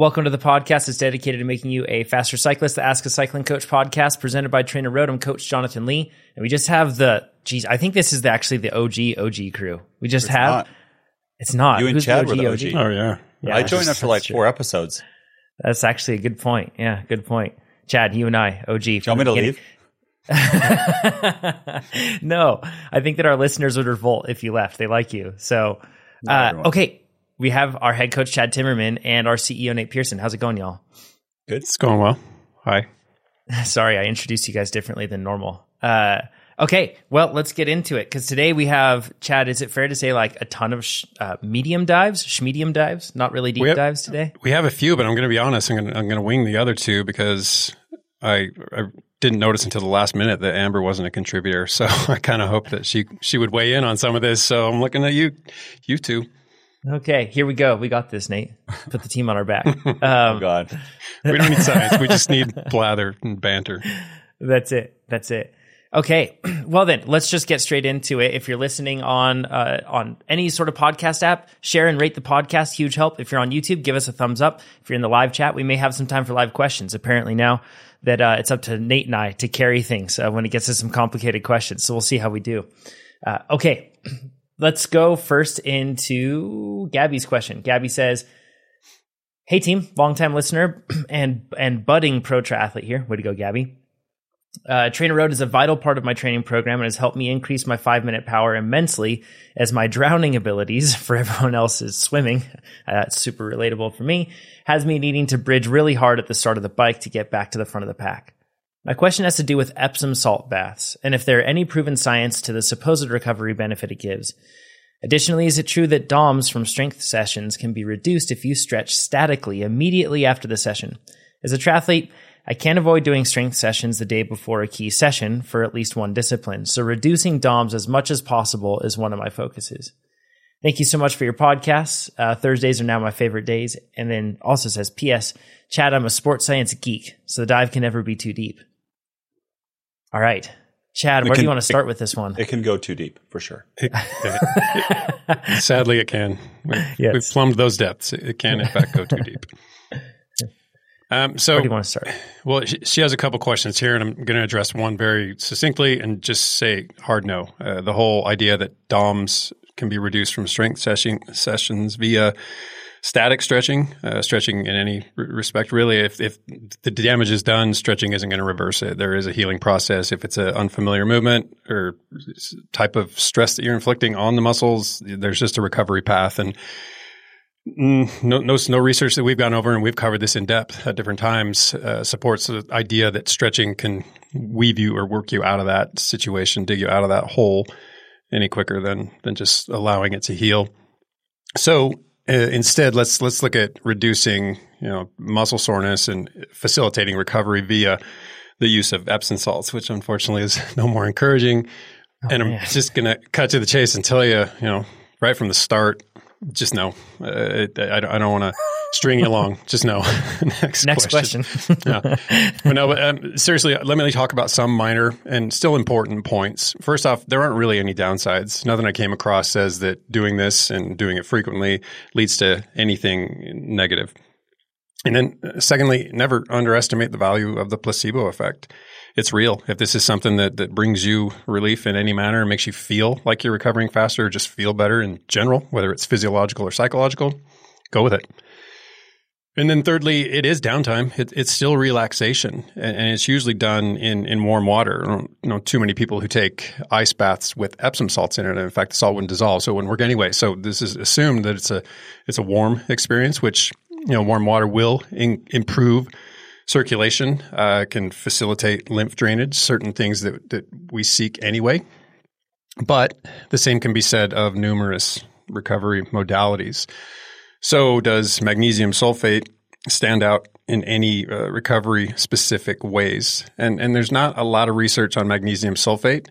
Welcome to the podcast. It's dedicated to making you a faster cyclist. The Ask a Cycling Coach podcast presented by TrainerRoad. I'm Coach Jonathan Lee, and we just have the. Geez, I think this is the, actually the OG OG crew. We just It's have. not. It's not. You and Who's Chad the were the OG? OG. Oh yeah. Yeah, I joined that's- after like that's four episodes. That's actually a good point. Yeah, good point. Chad, you and I, OG. Do you want me to leave? no, I think that our listeners would revolt if you left. They like you. So, uh, everyone. okay, we have our head coach Chad Timmerman and our CEO Nate Pearson. How's it going, y'all? Good. It's going well. Hi. Sorry, I introduced you guys differently than normal. Uh, okay, well, let's get into it because today we have Chad. Is it fair to say like a ton of sh- uh, medium dives, schmedium dives, not really deep have- dives today? We have a few, but I'm going to be honest. I'm going to, I'm going to wing the other two because I, I didn't notice until the last minute that Amber wasn't a contributor. So I kind of hope that she she would weigh in on some of this. So I'm looking at you, you two. Okay, here we go. We got this, Nate. Put the team on our back. Oh Um, God. We don't need science. We just need blather and banter. That's it. That's it. Okay. Well then, let's just get straight into it. If you're listening on uh, on any sort of podcast app, share and rate the podcast. Huge help. If you're on YouTube, give us a thumbs up. If you're in the live chat, we may have some time for live questions. Apparently now that uh, it's up to Nate and I to carry things uh, when it gets to some complicated questions. So we'll see how we do. Uh, okay. Let's go first into Gabby's question. Gabby says, Hey team, longtime listener and and budding pro triathlete here. Way to go, Gabby. Uh, TrainerRoad is a vital part of my training program and has helped me increase my five minute power immensely as my drowning abilities for everyone else is swimming. Uh, that's super relatable for me. Has me needing to bridge really hard at the start of the bike to get back to the front of the pack. My question has to do with Epsom salt baths and if there are any proven science to the supposed recovery benefit it gives. Additionally, is it true that DOMs from strength sessions can be reduced if you stretch statically immediately after the session? As a triathlete, I can't avoid doing strength sessions the day before a key session for at least one discipline, so reducing DOMs as much as possible is one of my focuses. Thank you so much for your podcasts. Uh, Thursdays are now my favorite days. And then also says, P.S. Chad, I'm a sports science geek, so the dive can never be too deep. All right. Chad, We where do you want to start with this one? It can go too deep for sure. It- it- sadly, it can. We've, Yes. we've plumbed those depths. It, it can, in fact, go too deep. Um, so, Where do you want to start? Well, she, she has a couple questions here, and I'm going to address one very succinctly and just say hard no. Uh, the whole idea that DOMs can be reduced from strength session, sessions via static stretching, uh, stretching in any r- respect. Really, if, if the damage is done, stretching isn't going to reverse it. There is a healing process. If it's an unfamiliar movement or type of stress that you're inflicting on the muscles, there's just a recovery path. And Mm, no, no, no research that we've gone over, and we've covered this in depth at different times, uh, supports the idea that stretching can weave you or work you out of that situation, dig you out of that hole any quicker than than just allowing it to heal. So uh, instead, let's let's look at reducing, you know, muscle soreness and facilitating recovery via the use of Epsom salts, which unfortunately is no more encouraging. and I'm man. just going to cut to the chase and tell you, you know, right from the start, just no. Uh, I, I don't want to string you along. Just no. Next, Next question. yeah. But no, but um, seriously, let me talk about some minor and still important points. First off, there aren't really any downsides. Nothing I came across says that doing this and doing it frequently leads to anything negative. And then, uh, secondly, never underestimate the value of the placebo effect. It's real. If this is something that, that brings you relief in any manner, and makes you feel like you're recovering faster, or just feel better in general, whether it's physiological or psychological, go with it. And then thirdly, it is downtime. It, it's still relaxation, and, and it's usually done in, in warm water. I don't know too many people who take ice baths with Epsom salts in it. In fact, the salt wouldn't dissolve, so it wouldn't work anyway. So this is assumed that it's a it's a warm experience, which you know warm water will in, improve circulation, uh, can facilitate lymph drainage, certain things that that we seek anyway. But the same can be said of numerous recovery modalities. So, does magnesium sulfate stand out in any uh, recovery specific ways? And and there's not a lot of research on magnesium sulfate.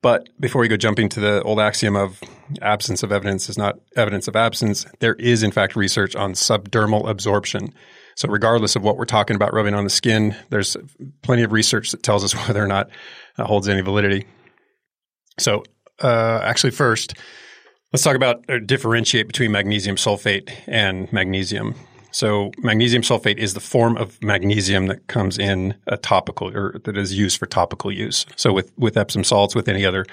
But before we go jumping to the old axiom of absence of evidence is not evidence of absence, there is in fact research on subdermal absorption. So regardless of what we're talking about rubbing on the skin, there's plenty of research that tells us whether or not that holds any validity. So uh, actually, first, let's talk about or differentiate between magnesium sulfate and magnesium. So magnesium sulfate is the form of magnesium that comes in a topical or that is used for topical use. So with, with Epsom salts, with any other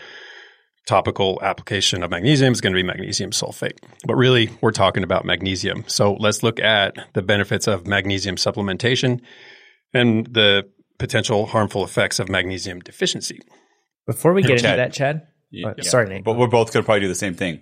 topical application of magnesium is going to be magnesium sulfate. But really, we're talking about magnesium. So let's look at the benefits of magnesium supplementation and the potential harmful effects of magnesium deficiency. Before we get into that, Chad. Yeah. uh, Sorry, Nate. But we're both going to probably do the same thing.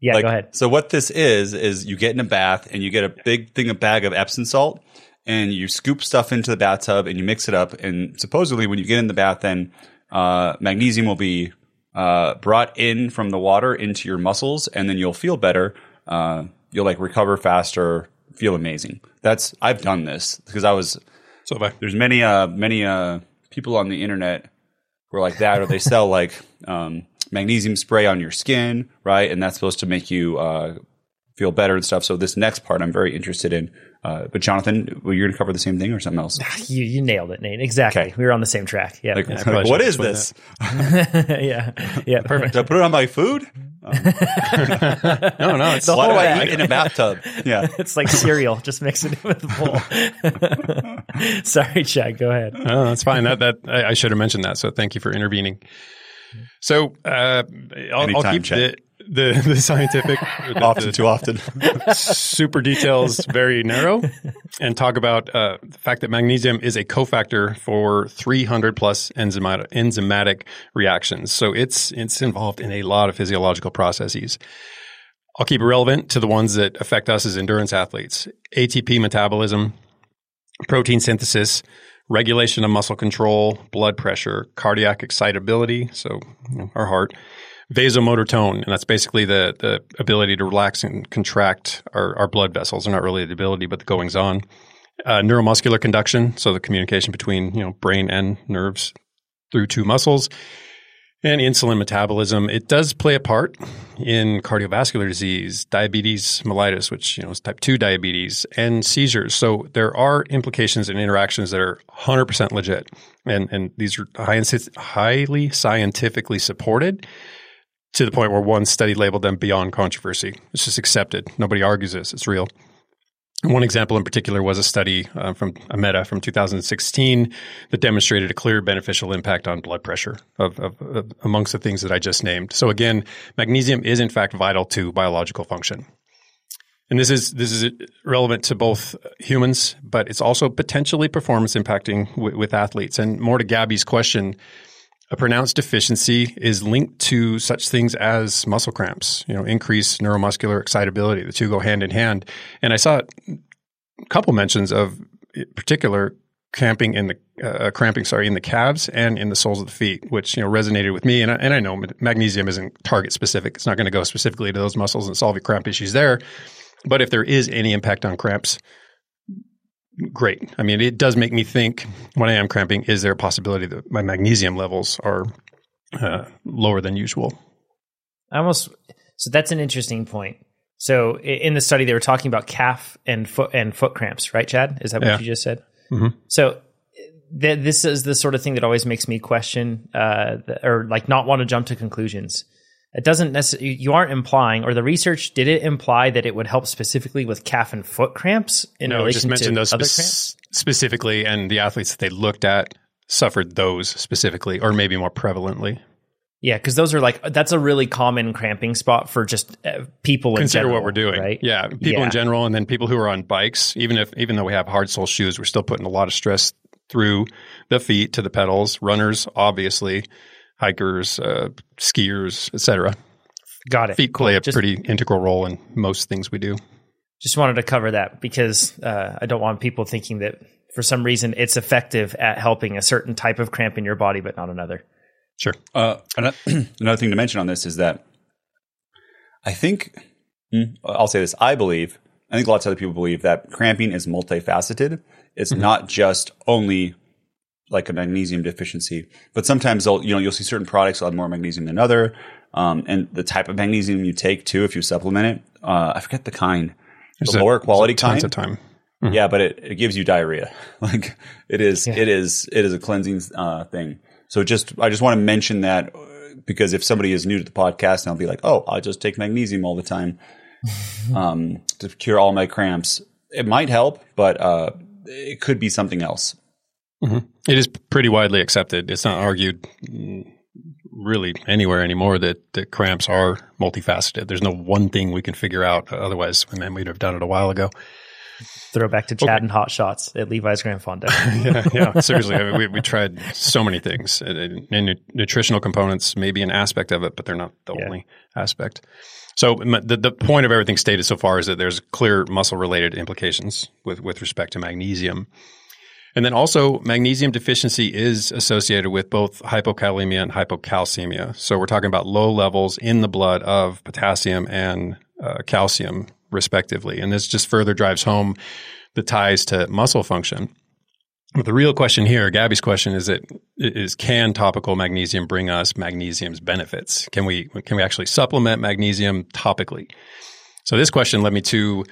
yeah, Like, go ahead. So what this is is you get in a bath and you get a big thing, a bag of Epsom salt, and you scoop stuff into the bathtub and you mix it up. And supposedly, when you get in the bath, then uh, magnesium will be uh, brought in from the water into your muscles, and then you'll feel better. Uh, you'll like recover faster, feel amazing. That's I've done this because I was So if I, there's many uh many uh people on the internet who are like that or they sell like um magnesium spray on your skin right and that's supposed to make you uh feel better and stuff so this next part i'm very interested in uh but jonathan were you going to cover the same thing or something else You, you nailed it, Nate. Exactly. Okay. We were on the same track. Yeah. like, like, probably what should is explain this yeah. Yeah. Perfect. do i put it on my food no, no, it's The why whole do i bag. eat in a bathtub yeah It's like cereal. Just mix it in with the bowl. Sorry, Chad. Go ahead. Oh, that's fine. That that I, I should have mentioned that. So thank you for intervening. So uh, I'll, I'll keep the, the the scientific the- often the too often super details very narrow, and talk about uh, the fact that magnesium is a cofactor for 300 plus enzymatic, enzymatic reactions. So it's it's involved in a lot of physiological processes. I'll keep it relevant to the ones that affect us as endurance athletes: ATP metabolism, protein synthesis, regulation of muscle control, blood pressure, cardiac excitability, so you know, our heart, vasomotor tone, and that's basically the the ability to relax and contract our, our blood vessels. They're not really the ability, but the goings on. Uh, neuromuscular conduction, so the communication between you know brain and nerves through two muscles. And insulin metabolism, it does play a part in cardiovascular disease, diabetes mellitus, which you know is type two diabetes, and seizures. So there are implications and interactions that are 100% legit, and and these are high, highly scientifically supported to the point where one study labeled them beyond controversy. It's just accepted. Nobody argues this. It's real. One example in particular was a study uh, from a meta from 2016 that demonstrated a clear beneficial impact on blood pressure of, of, of amongst the things that I just named. So again, magnesium is in fact vital to biological function. And this is this is relevant to both humans, but it's also potentially performance impacting w- with athletes. And more to Gabby's question, a pronounced deficiency is linked to such things as muscle cramps, you know, increased neuromuscular excitability. The two go hand in hand. And I saw a couple mentions of particular cramping in the uh, cramping, sorry, in the calves and in the soles of the feet, which you know resonated with me. And I, and I know magnesium isn't target specific; it's not going to go specifically to those muscles and solve your cramp issues there. But if there is any impact on cramps, great. I mean, it does make me think when I am cramping, is there a possibility that my magnesium levels are uh, lower than usual? I almost so that's an interesting point. So in the study, they were talking about calf and foot and foot cramps, right, Chad? Is that what Yeah. you just said? Mhm. So th- this is the sort of thing that always makes me question uh, the, or like not want to jump to conclusions. It doesn't necessarily. You aren't implying, or the research did it imply that it would help specifically with calf and foot cramps in No, relation just mentioned to those other cramps? specifically, and the athletes that they looked at suffered those specifically, or maybe more prevalently. Yeah, because those are like that's a really common cramping spot for just uh, people. in Consider general, what we're doing, right? Yeah, people Yeah. in general, and then people who are on bikes. Even if even though we have hard sole shoes, we're still putting a lot of stress through the feet to the pedals. Runners, obviously, hikers, uh, skiers, etc. Got it. Feet play a Just- pretty integral role in most things we do. Just wanted to cover that because uh, I don't want people thinking that for some reason it's effective at helping a certain type of cramp in your body, but not another. Sure. Uh, ano- another thing to mention on this is that I think hmm, I'll say this. I believe. I think lots of other people believe that cramping is multifaceted. It's not just only like a magnesium deficiency, but sometimes they'll you know you'll see certain products will have more magnesium than other, um, and the type of magnesium you take too. If you supplement it, uh, I forget the kind. There's the a- lower quality there's tons kind. of time. Yeah, but it, it gives you diarrhea. Like it is, Yeah. it is, it is a cleansing uh, thing. So just, I just want to mention that uh, because if somebody is new to the podcast, and I'll be like, oh, I just take magnesium all the time um, to cure all my cramps. it might help, but uh, it could be something else. Mm-hmm. It is pretty widely accepted. It's not argued really anywhere anymore that, that cramps are multifaceted. There's no one thing we can figure out. Otherwise, man, we'd have done it a while ago. Throw back to Chad okay. and hot shots at Levi's GranFondo. yeah, yeah, seriously. I mean, we, we tried so many things. And nutritional components may be an aspect of it, but they're not the yeah. only aspect. So the, the point of everything stated so far is that there's clear muscle related implications with, with respect to magnesium. And then also magnesium deficiency is associated with both hypokalemia and hypocalcemia. So we're talking about low levels in the blood of potassium and uh, calcium respectively. And this just further drives home the ties to muscle function. But the real question here, Gabby's question is that is can topical magnesium bring us magnesium's benefits? Can we can we actually supplement magnesium topically? So this question led me to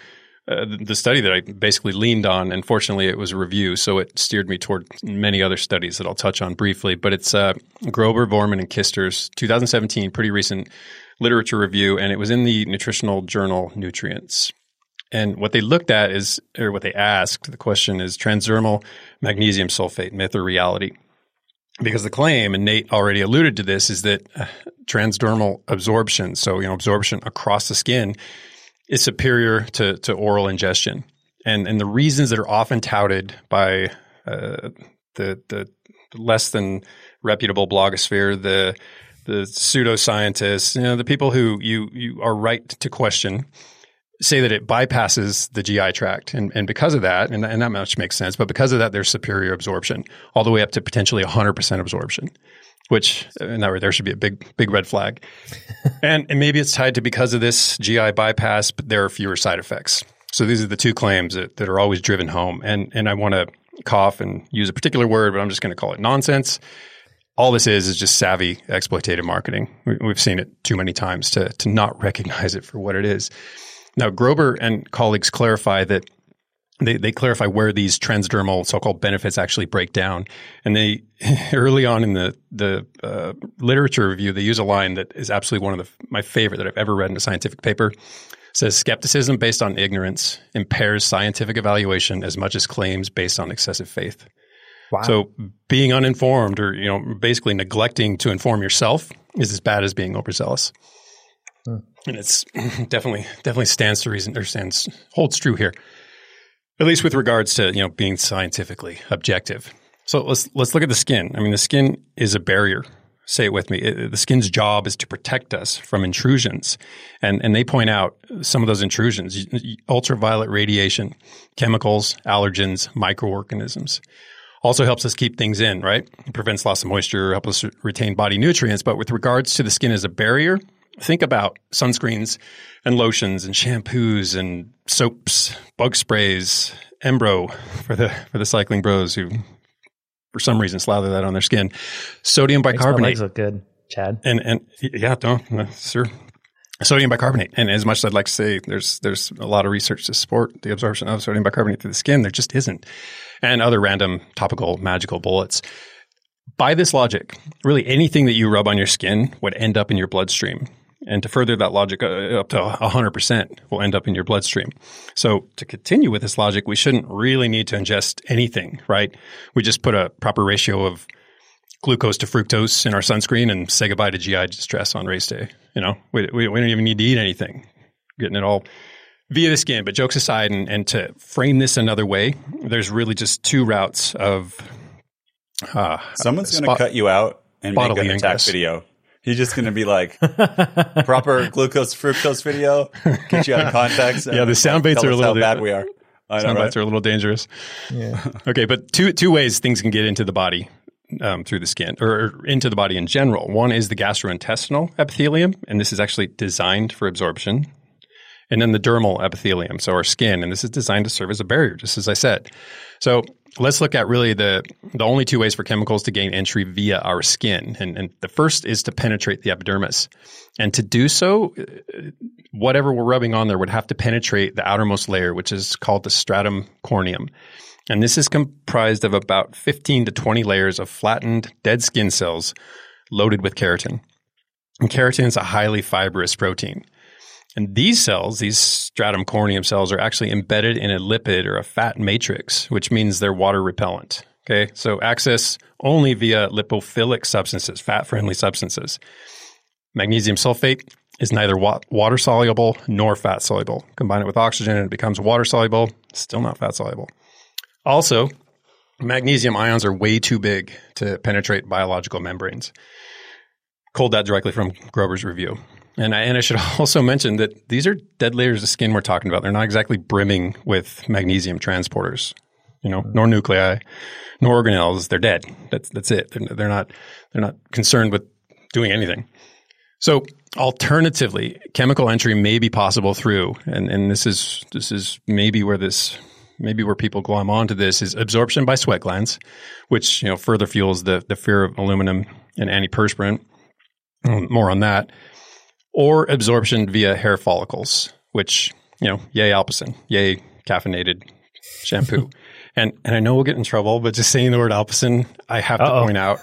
uh, the study that I basically leaned on. And fortunately, it was a review, so it steered me toward many other studies that I'll touch on briefly. But it's uh, Grober, Vormann, and Kister's 2017, pretty recent literature review, and it was in the nutritional journal Nutrients. And what they looked at is, or what they asked, the question is transdermal magnesium sulfate, myth or reality? Because the claim, and Nate already alluded to this, is that uh, transdermal absorption, so you know absorption across the skin, is superior to, to oral ingestion. And and the reasons that are often touted by uh, the the less than reputable blogosphere, the the pseudoscientists, you know, the people who you you are right to question say that it bypasses the GI tract. And, and because of that, and, and that much makes sense, but because of that, there's superior absorption, all the way up to potentially 100% absorption, which in that there should be a big, big red flag. and, and maybe it's tied to because of this GI bypass, but there are fewer side effects. So these are the two claims that, that are always driven home. And, and I want to cough and use a particular word, but I'm just going to call it nonsense. All this is is just savvy exploitative marketing. We, we've seen it too many times to, to not recognize it for what it is. Now, Grober and colleagues clarify that they, they clarify where these transdermal so-called benefits actually break down. And they early on in the the uh, literature review, they use a line that is absolutely one of the, my favorite that I've ever read in a scientific paper. It says skepticism based on ignorance impairs scientific evaluation as much as claims based on excessive faith. Wow. So being uninformed or you know basically neglecting to inform yourself is as bad as being overzealous. Hmm and it's definitely definitely stands to reason or stands holds true here, at least with regards to you know being scientifically objective. So let's let's look at the skin. I mean, the skin is a barrier. Say it with me. It, the skin's job is to protect us from intrusions, and and they point out some of those intrusions: ultraviolet radiation, chemicals, allergens, microorganisms also helps us keep things in, right? It prevents loss of moisture, helps us retain body nutrients. But with regards to the skin as a barrier, think about sunscreens and lotions and shampoos and soaps, bug sprays, Embro for the for the cycling bros who for some reason slather that on their skin. Sodium bicarbonate. Makes my legs look good, Chad. And and yeah, don't uh, sure. Sodium bicarbonate. And as much as I'd like to say there's there's a lot of research to support the absorption of sodium bicarbonate through the skin, there just isn't. And other random topical magical bullets. By this logic, really anything that you rub on your skin would end up in your bloodstream. And to further that logic uh, up to 100% will end up in your bloodstream. So to continue with this logic, we shouldn't really need to ingest anything, right? We just put a proper ratio of glucose to fructose in our sunscreen and say goodbye to GI distress on race day. You know, we, we, we don't even need to eat anything, getting it all via the skin. But jokes aside, and, and to frame this another way, there's really just two routes of. Uh, Someone's going to cut you out and make an attack video. He's just going to be like proper glucose fructose video, get you out of context. yeah, the sound bites are a little how bad we are. I sound bites right? are a little dangerous. Yeah. okay, but two two ways things can get into the body um, through the skin or into the body in general. One is the gastrointestinal epithelium, and this is actually designed for absorption. And then the dermal epithelium, so our skin, and this is designed to serve as a barrier, just as I said. So let's look at really the the only two ways for chemicals to gain entry via our skin, and, and the first is to penetrate the epidermis, and to do so, uh, whatever we're rubbing on there would have to penetrate the outermost layer, which is called the stratum corneum. And this is comprised of about 15 to 20 layers of flattened dead skin cells loaded with keratin. And keratin is a highly fibrous protein. And these cells, these stratum corneum cells, are actually embedded in a lipid or a fat matrix, which means they're water repellent. Okay, so access only via lipophilic substances, fat friendly substances. Magnesium sulfate is neither wa- water soluble nor fat soluble. Combine it with oxygen and it becomes water soluble, still not fat soluble. Also, magnesium ions are way too big to penetrate biological membranes. Pulled that directly from Grober's review. And I, and I should also mention that these are dead layers of skin we're talking about. They're not exactly brimming with magnesium transporters, you know, nor nuclei, nor organelles. They're dead. That's that's it. They're, they're not they're not concerned with doing anything. So alternatively, chemical entry may be possible through, and, and this is this is maybe where this maybe where people glom onto this is absorption by sweat glands, which you know further fuels the the fear of aluminum and antiperspirant. Um, more on that, or absorption via hair follicles, which you know, yay Alpecin, yay caffeinated shampoo. and and I know we'll get in trouble, but just saying the word Alpecin, I have Uh-oh. to point out,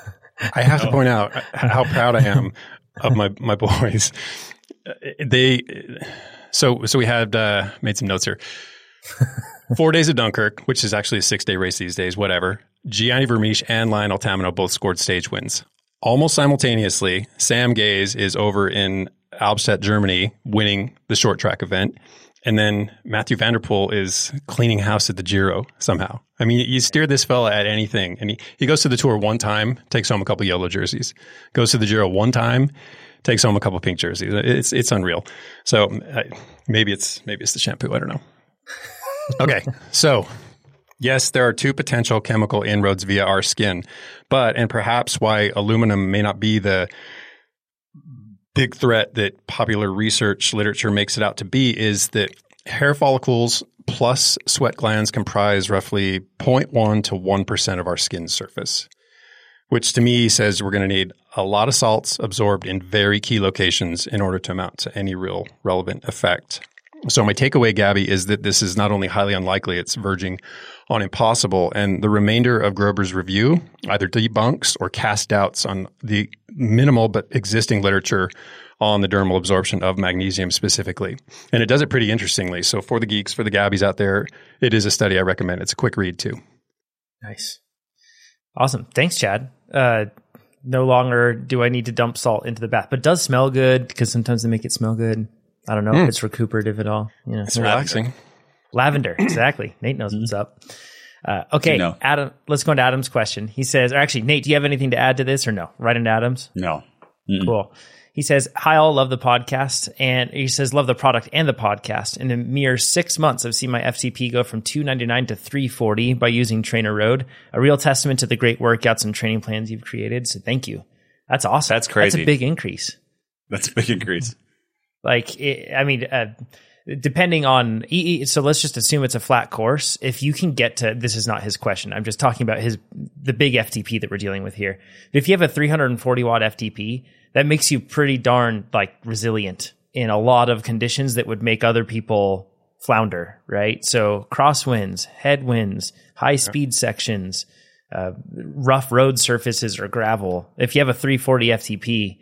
I have to point out how proud I am of my my boys. They so so we had uh, made some notes here. Four days of Dunkirk, which is actually a six day race these days. Whatever. Gianni Vermeersch and Lionel Taminiaux both scored stage wins. Almost simultaneously, Sam Gaze is over in Albstadt, Germany, winning the short track event. And then Mathieu van der Poel is cleaning house at the Giro somehow. I mean, you steer this fella at anything. And he, he goes to the tour one time, takes home a couple yellow jerseys. Goes to the Giro one time, takes home a couple pink jerseys. It's it's unreal. So uh, maybe it's maybe it's the shampoo. I don't know. okay, so yes, there are two potential chemical inroads via our skin, but and perhaps why aluminum may not be the big threat that popular research literature makes it out to be is that hair follicles plus sweat glands comprise roughly 0.1 to 1% of our skin surface, which to me says we're going to need a lot of salts absorbed in very key locations in order to amount to any real relevant effect. So my takeaway, Gabby, is that this is not only highly unlikely, it's verging on impossible. And the remainder of Grober's review either debunks or casts doubts on the minimal but existing literature on the dermal absorption of magnesium specifically. And it does it pretty interestingly. So for the geeks, for the Gabbies out there, it is a study I recommend. It's a quick read too. Nice. Awesome. Thanks, Chad. Uh, no longer do I need to dump salt into the bath, but does smell good because sometimes they make it smell good. I don't know mm. if hmm. it's recuperative at all. You know, it's relaxing. Lavender, exactly. Nate knows what's up. Uh, okay, you know. Adam. Let's go into Adam's question. He says, or actually, Nate, do you have anything to add to this or no? Right into Adam's. No. Mm-mm. Cool. He says, Hi, all love the podcast. And he says, Love the product and the podcast. In a mere six months, I've seen my FTP go from 299 to 340 by using TrainerRoad. a real testament to the great workouts and training plans you've created. So thank you. That's awesome. That's crazy. That's a big increase. That's a big increase. Like, it, I mean, uh, depending on so let's just assume it's a flat course if you can get to this is not his question i'm just talking about his the big ftp that we're dealing with here if you have a 340 watt ftp that makes you pretty darn like resilient in a lot of conditions that would make other people flounder, right? So crosswinds, headwinds, high speed sections, uh, rough road surfaces or gravel. If you have a 340 FTP,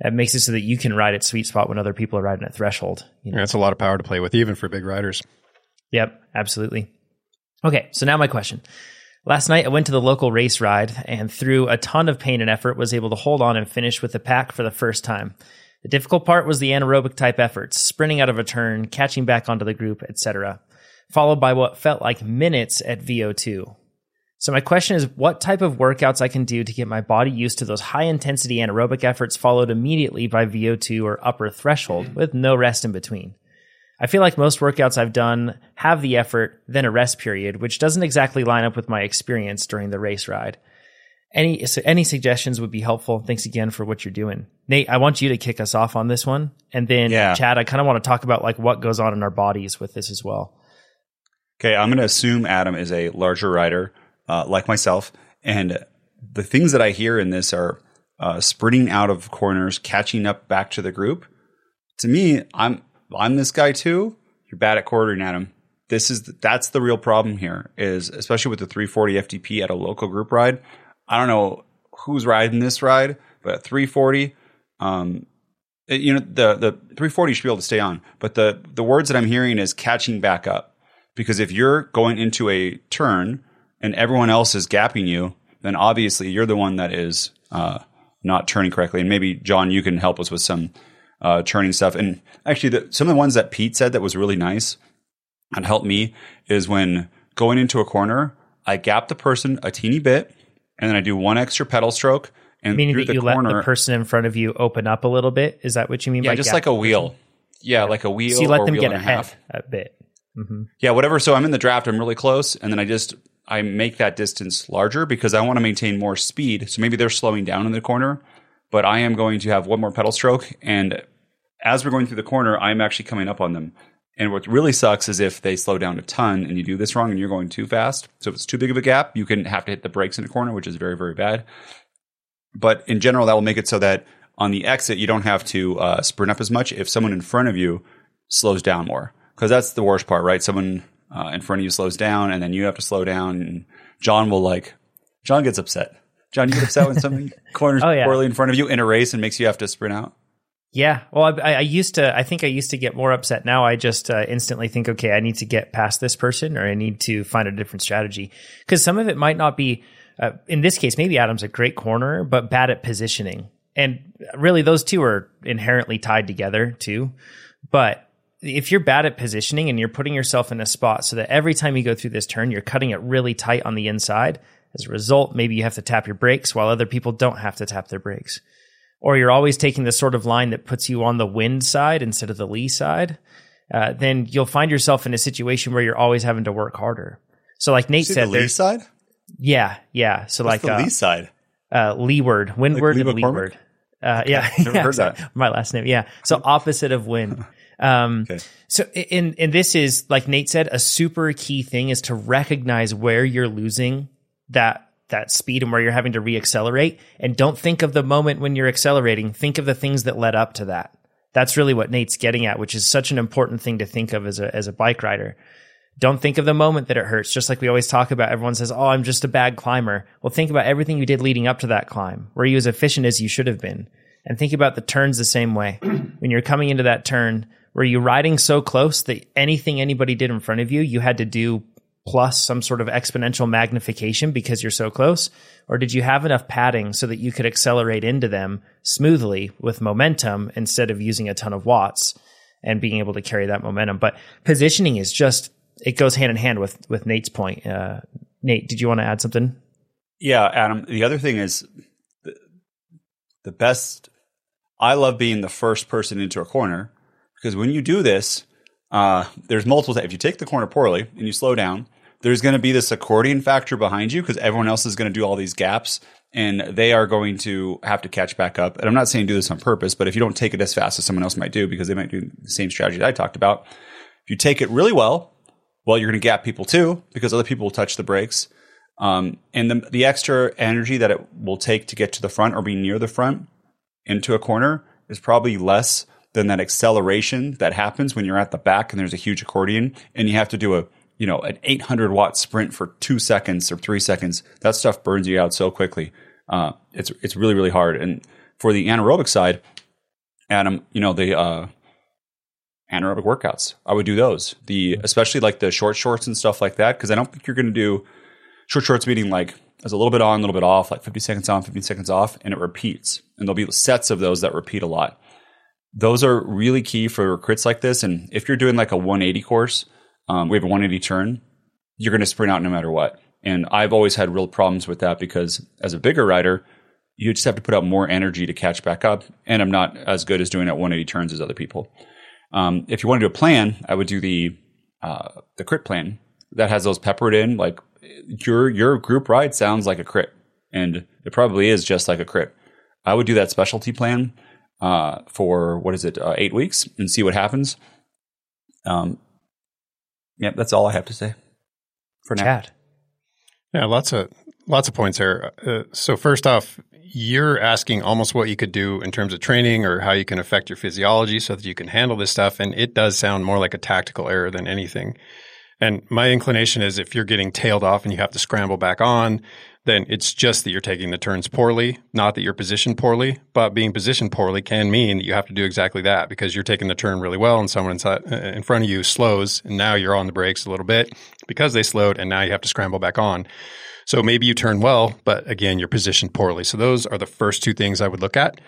that makes it so that you can ride at sweet spot when other people are riding at threshold. You know? yeah, that's a lot of power to play with, even for big riders. Yep, absolutely. Okay, so now my question. Last night, I went to the local race ride and through a ton of pain and effort was able to hold on and finish with the pack for the first time. The difficult part was the anaerobic type efforts, sprinting out of a turn, catching back onto the group, etc., followed by what felt like minutes at VO2. So my question is what type of workouts I can do to get my body used to those high intensity anaerobic efforts followed immediately by VO2 or upper threshold mm-hmm. with no rest in between. I feel like most workouts I've done have the effort, then a rest period, which doesn't exactly line up with my experience during the race ride. Any so any suggestions would be helpful. Thanks again for what you're doing, Nate. I want you to kick us off on this one, and then yeah. Chad. I kind of want to talk about like what goes on in our bodies with this as well. Okay, I'm going to assume Adam is a larger rider uh, like myself, and the things that I hear in this are uh, sprinting out of corners, catching up back to the group. To me, I'm I'm this guy too. You're bad at quartering Adam. This is the, that's the real problem here. Is especially with the 340 FTP at a local group ride. I don't know who's riding this ride, but at 340, um, you know the the 340 should be able to stay on, but the the words that I'm hearing is catching back up because if you're going into a turn and everyone else is gapping you, then obviously you're the one that is uh, not turning correctly. And maybe John, you can help us with some uh, turning stuff. And actually, the, some of the ones that Pete said that was really nice and helped me is when going into a corner, I gap the person a teeny bit, and then I do one extra pedal stroke. And Meaning through that the you corner, let the person in front of you open up a little bit. Is that what you mean yeah, by just like a wheel. Yeah, like a wheel. So you let or them get and a half. a bit. hmm Yeah, whatever. So I'm in the draft. I'm really close, and then I just I make that distance larger because I want to maintain more speed. So maybe they're slowing down in the corner, but I am going to have one more pedal stroke, and as we're going through the corner, I'm actually coming up on them. And what really sucks is if they slow down a ton and you do this wrong and you're going too fast. So if it's too big of a gap, you can have to hit the brakes in a corner, which is very very bad. But in general, that will make it so that on the exit you don't have to uh, sprint up as much if someone in front of you slows down more because that's the worst part, right? Someone uh, in front of you slows down, and then you have to slow down. And John will like, John gets upset. John, you get upset when something corners Oh, yeah. poorly in front of you in a race and makes you have to sprint out. Yeah. Well, I, I used to, I think I used to get more upset. Now I just uh, instantly think, okay, I need to get past this person or I need to find a different strategy. Because some of it might not be, uh, in this case, maybe Adam's a great corner, but bad at positioning. And really, those two are inherently tied together too. But if you're bad at positioning and you're putting yourself in a spot so that every time you go through this turn, you're cutting it really tight on the inside, as a result, maybe you have to tap your brakes while other people don't have to tap their brakes or you're always taking the sort of line that puts you on the wind side instead of the lee side, uh, then you'll find yourself in a situation where you're always having to work harder. So, like Nate said, the lee side? yeah, yeah. So What's like the uh, lee side? uh, leeward, windward, Lee and leeward. Uh, yeah, Never yeah, heard that. My last name, yeah. So opposite of wind. Um, Okay. So, and and this is like Nate said, a super key thing is to recognize where you're losing that that speed and where you're having to reaccelerate, and don't think of the moment when you're accelerating. Think of the things that led up to that. That's really what Nate's getting at, which is such an important thing to think of as a as a bike rider. Don't think of the moment that it hurts. Just like we always talk about, everyone says, "Oh, I'm just a bad climber." Well, think about everything you did leading up to that climb. Were you as efficient as you should have been? And think about the turns the same way. when you're coming into that turn, were you riding so close that anything anybody did in front of you, you had to do plus some sort of exponential magnification because you're so close? Or did you have enough padding so that you could accelerate into them smoothly with momentum instead of using a ton of watts and being able to carry that momentum? But positioning is just, it goes hand in hand with, with Nate's point. Uh, Nate, did you want to add something? Yeah, Adam. The other thing is the, the best. I love being the first person into a corner because when you do this, uh, there's multiple. If you take the corner poorly and you slow down, there's going to be this accordion factor behind you because everyone else is going to do all these gaps and they are going to have to catch back up. And I'm not saying do this on purpose, but if you don't take it as fast as someone else might do because they might do the same strategy that I talked about, if you take it really well, well, you're going to gap people too because other people will touch the brakes. Um, and the, the extra energy that it will take to get to the front or be near the front into a corner is probably less than that acceleration that happens when you're at the back and there's a huge accordion and you have to do a you know an 800 watt sprint for two seconds or three seconds. That stuff burns you out so quickly. Uh, it's it's really really hard. And for the anaerobic side, Adam, you know the uh, anaerobic workouts. I would do those. The especially like the short shorts and stuff like that because I don't think you're going to do short shorts meaning like there's a little bit on, a little bit off, like 50 seconds on, 50 seconds off, and it repeats. And there'll be sets of those that repeat a lot. Those are really key for crits like this. And if you're doing like a 180 course, um, we have a 180 turn, you're going to sprint out no matter what. And I've always had real problems with that because as a bigger rider, you just have to put out more energy to catch back up. And I'm not as good as doing at 180 turns as other people. Um, if you want to do a plan, I would do the uh, the crit plan that has those peppered in. Like your your group ride sounds like a crit, and it probably is just like a crit. I would do that specialty plan uh, for what is it, uh, eight weeks, and see what happens. Um, yeah, that's all I have to say for now. Chad. Yeah, lots of lots of points there. Uh, so first off, you're asking almost what you could do in terms of training or how you can affect your physiology so that you can handle this stuff, and it does sound more like a tactical error than anything. And my inclination is if you're getting tailed off and you have to scramble back on, then it's just that you're taking the turns poorly, not that you're positioned poorly. But being positioned poorly can mean that you have to do exactly that because you're taking the turn really well and someone uh, in front of you slows and now you're on the brakes a little bit because they slowed and now you have to scramble back on. So maybe you turn well, but again, you're positioned poorly. So those are the first two things I would look at.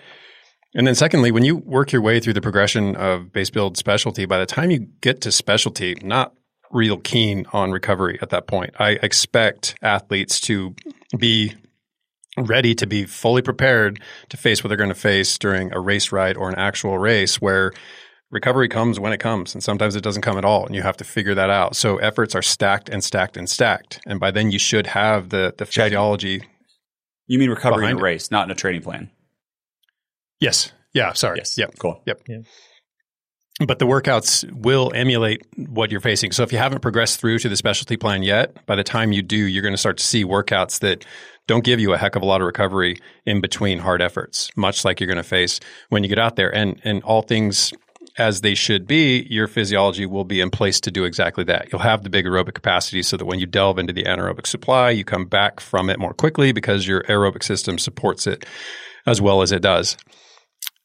And then secondly, when you work your way through the progression of base build specialty, by the time you get to specialty, not real keen on recovery at that point. I expect athletes to be ready to be fully prepared to face what they're going to face during a race ride or an actual race where recovery comes when it comes and sometimes it doesn't come at all and you have to figure that out. So efforts are stacked and stacked and stacked. And by then you should have the the physiology. You mean recovery in a race, not in a training plan? Yes. Yeah, sorry. Yes. Yep. Cool. Yep. Yeah but the workouts will emulate what you're facing. So if you haven't progressed through to the specialty plan yet, by the time you do, you're going to start to see workouts that don't give you a heck of a lot of recovery in between hard efforts, much like you're going to face when you get out there. And and all things as they should be, your physiology will be in place to do exactly that. You'll have the big aerobic capacity so that when you delve into the anaerobic supply, you come back from it more quickly because your aerobic system supports it as well as it does.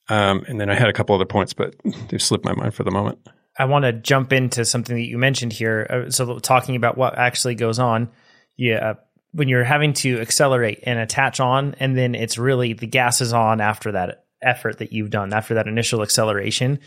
Um, and then I had a couple other points, but they've slipped my mind for the moment. I want to jump into something that you mentioned here. Uh, so, talking about what actually goes on, yeah, when you're having to accelerate and attach on, and then it's really the gas is on after that effort that you've done, after that initial acceleration.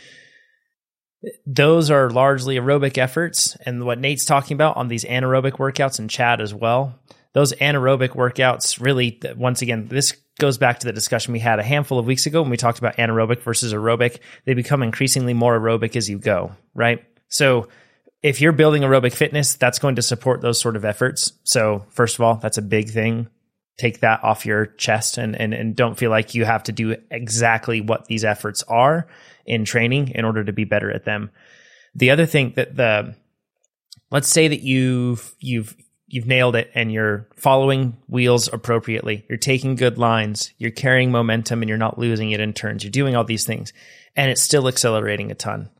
Those are largely aerobic efforts, and what Nate's talking about on these anaerobic workouts and Chad as well. Those anaerobic workouts really, once again, this goes back to the discussion we had a handful of weeks ago when we talked about anaerobic versus aerobic. They become increasingly more aerobic as you go, right? So if you're building aerobic fitness, that's going to support those sort of efforts. So first of all, that's a big thing. Take that off your chest and, and, and don't feel like you have to do exactly what these efforts are in training in order to be better at them. The other thing that the let's say that you've you've you've nailed it and you're following wheels appropriately. You're taking good lines, you're carrying momentum and you're not losing it in turns. You're doing all these things and it's still accelerating a ton.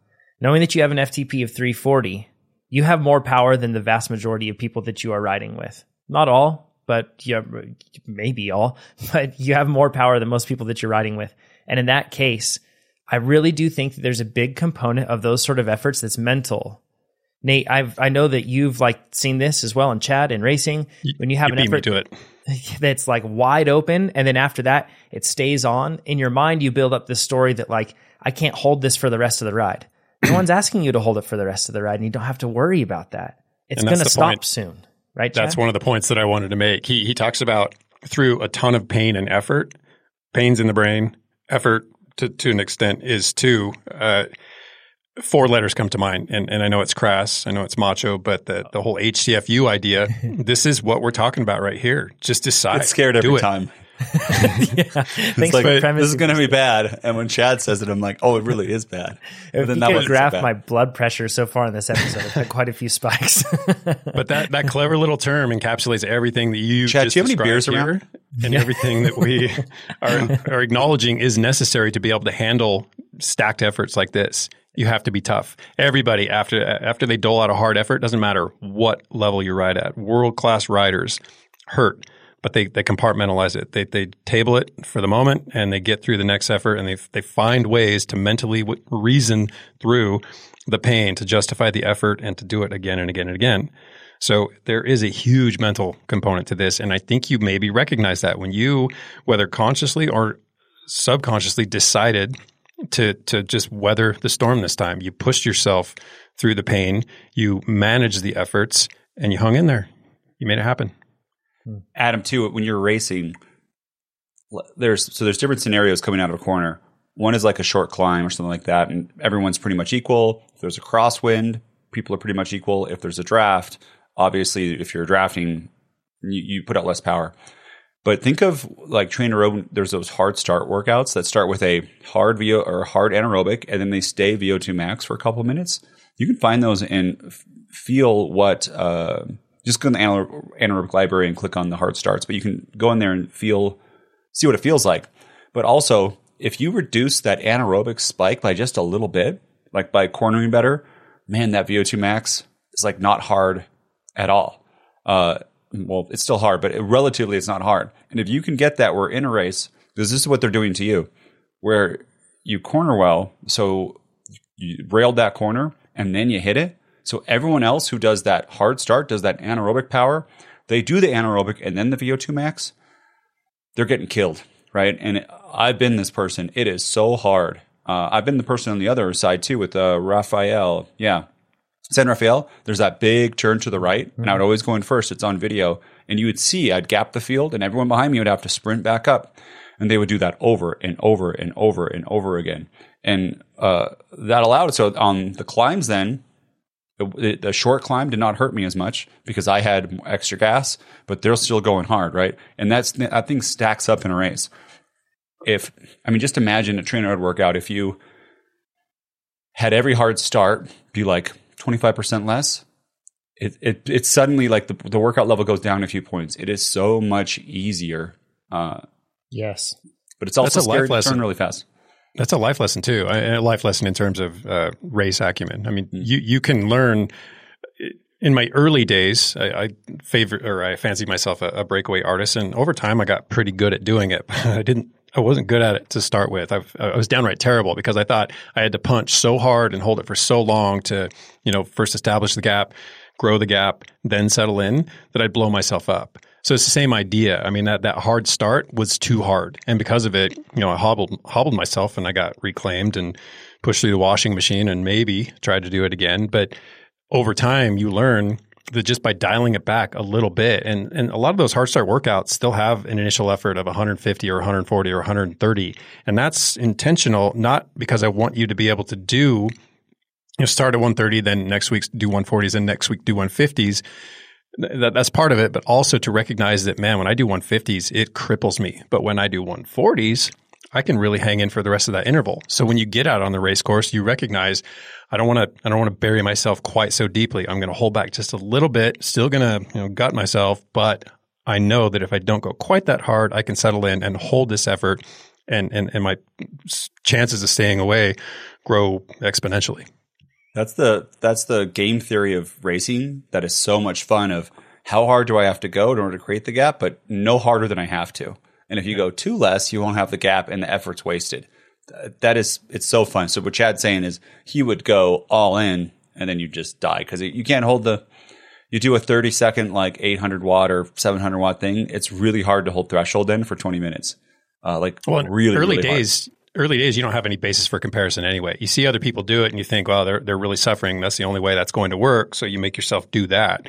Knowing that you have an FTP of 340, you have more power than the vast majority of people that you are riding with. Not all, but yeah, maybe all, but you have more power than most people that you're riding with. And in that case, I really do think that there's a big component of those sort of efforts that's mental Nate, I've I know that you've like seen this as well in Chad and racing. When you have you an effort to it. that's like wide open, and then after that it stays on in your mind. You build up this story that like I can't hold this for the rest of the ride. No one's asking you to hold it for the rest of the ride, and you don't have to worry about that. It's going to stop point. soon, right? Chad? That's one of the points that I wanted to make. He he talks about through a ton of pain and effort, pains in the brain, effort to to an extent is too. Uh, four letters come to mind, and, and I know it's crass, I know it's macho, but the, the whole HTFU idea, this is what we're talking about right here. Just decide. Get scared every Do time. yeah. Thanks like, for This is going to be bad. And when Chad says it, I'm like, oh, it really is bad. if you could graph so my blood pressure so far in this episode, I've had quite a few spikes. but that, that clever little term encapsulates everything that you Chad, just do you have any beers here around? and yeah. everything that we are, are acknowledging is necessary to be able to handle stacked efforts like this you have to be tough. Everybody after after they dole out a hard effort, doesn't matter what level you ride at. World class riders hurt, but they they compartmentalize it. They they table it for the moment and they get through the next effort and they they find ways to mentally reason through the pain to justify the effort and to do it again and again and again. So there is a huge mental component to this and I think you maybe recognize that when you whether consciously or subconsciously decided to to just weather the storm this time. You pushed yourself through the pain, you managed the efforts, and you hung in there. You made it happen. Hmm. Adam, too, when you're racing, there's so there's different scenarios coming out of a corner. One is like a short climb or something like that, and everyone's pretty much equal. If there's a crosswind, people are pretty much equal. If there's a draft, obviously, if you're drafting, you, you put out less power. But think of like train aerobic. There's those hard start workouts that start with a hard VO or hard anaerobic, and then they stay VO2 max for a couple minutes. You can find those and feel what. Uh, just go in the anaerobic library and click on the hard starts, but you can go in there and feel, see what it feels like. But also, if you reduce that anaerobic spike by just a little bit, like by cornering better, man, that VO2 max is like not hard at all. Uh, well, it's still hard, but it, relatively it's not hard. And if you can get that, we're in a race because this is what they're doing to you, where you corner well, so you railed that corner and then you hit it. So everyone else who does that hard start, does that anaerobic power, they do the anaerobic and then the VO2 max, they're getting killed, right? And I've been this person. It is so hard. Uh, I've been the person on the other side too with uh, Raphael. Yeah. San Rafael, there's that big turn to the right, mm-hmm. and I would always go in first. It's on video. And you would see I'd gap the field, and everyone behind me would have to sprint back up. And they would do that over and over and over and over again. And uh, that allowed, so on the climbs then, the, the, short climb did not hurt me as much because I had extra gas, but they're still going hard, right? And that's that thing stacks up in a race. If I mean, just imagine a TrainerRoad workout. If you had every hard start be like twenty five percent less, it, it it's suddenly like the the workout level goes down a few points. It is so much easier. Uh, yes, but it's also scary to turn really fast. That's a life lesson too. A life lesson in terms of uh, race acumen. I mean, mm-hmm. you you can learn. In my early days, I, I favor or I fancied myself a, a, breakaway artist, and over time, I got pretty good at doing it. I didn't. I wasn't good at it to start with. I've, I was downright terrible because I thought I had to punch so hard and hold it for so long to, you know, first establish the gap, grow the gap, then settle in that I'd blow myself up. So it's the same idea. I mean, that, that hard start was too hard. And because of it, you know, I hobbled, hobbled myself and I got reclaimed and pushed through the washing machine and maybe tried to do it again. But over time, you learn that just by dialing it back a little bit, and, and a lot of those hard start workouts still have an initial effort of 150 or 140 or 130. And that's intentional, not because I want you to be able to do, you know, start at 130, then next week do 140s, and next week do 150s that, that's part of it, but also to recognize that, man, when I do 150s, it cripples me. But when I do 140s, I can really hang in for the rest of that interval. So when you get out on the race course, you recognize I don't want to I don't want to bury myself quite so deeply. I'm going to hold back just a little bit, still going to, you know, gut myself, but I know that if I don't go quite that hard, I can settle in and hold this effort and and and my chances of staying away grow exponentially. That's the that's the game theory of racing that is so much fun of how hard do I have to go in order to create the gap, but no harder than I have to. And if you go too less, you won't have the gap and the effort's wasted. That is it's so fun. So what Chad's saying is he would go all in and then you just die because you can't hold the you do a 30 second like 800 watt or 700 watt thing it's really hard to hold threshold in for 20 minutes uh, like well, really early really days early days, you don't have any basis for comparison anyway. You see other people do it and you think, well, they're, they're really suffering. That's the only way that's going to work. So you make yourself do that.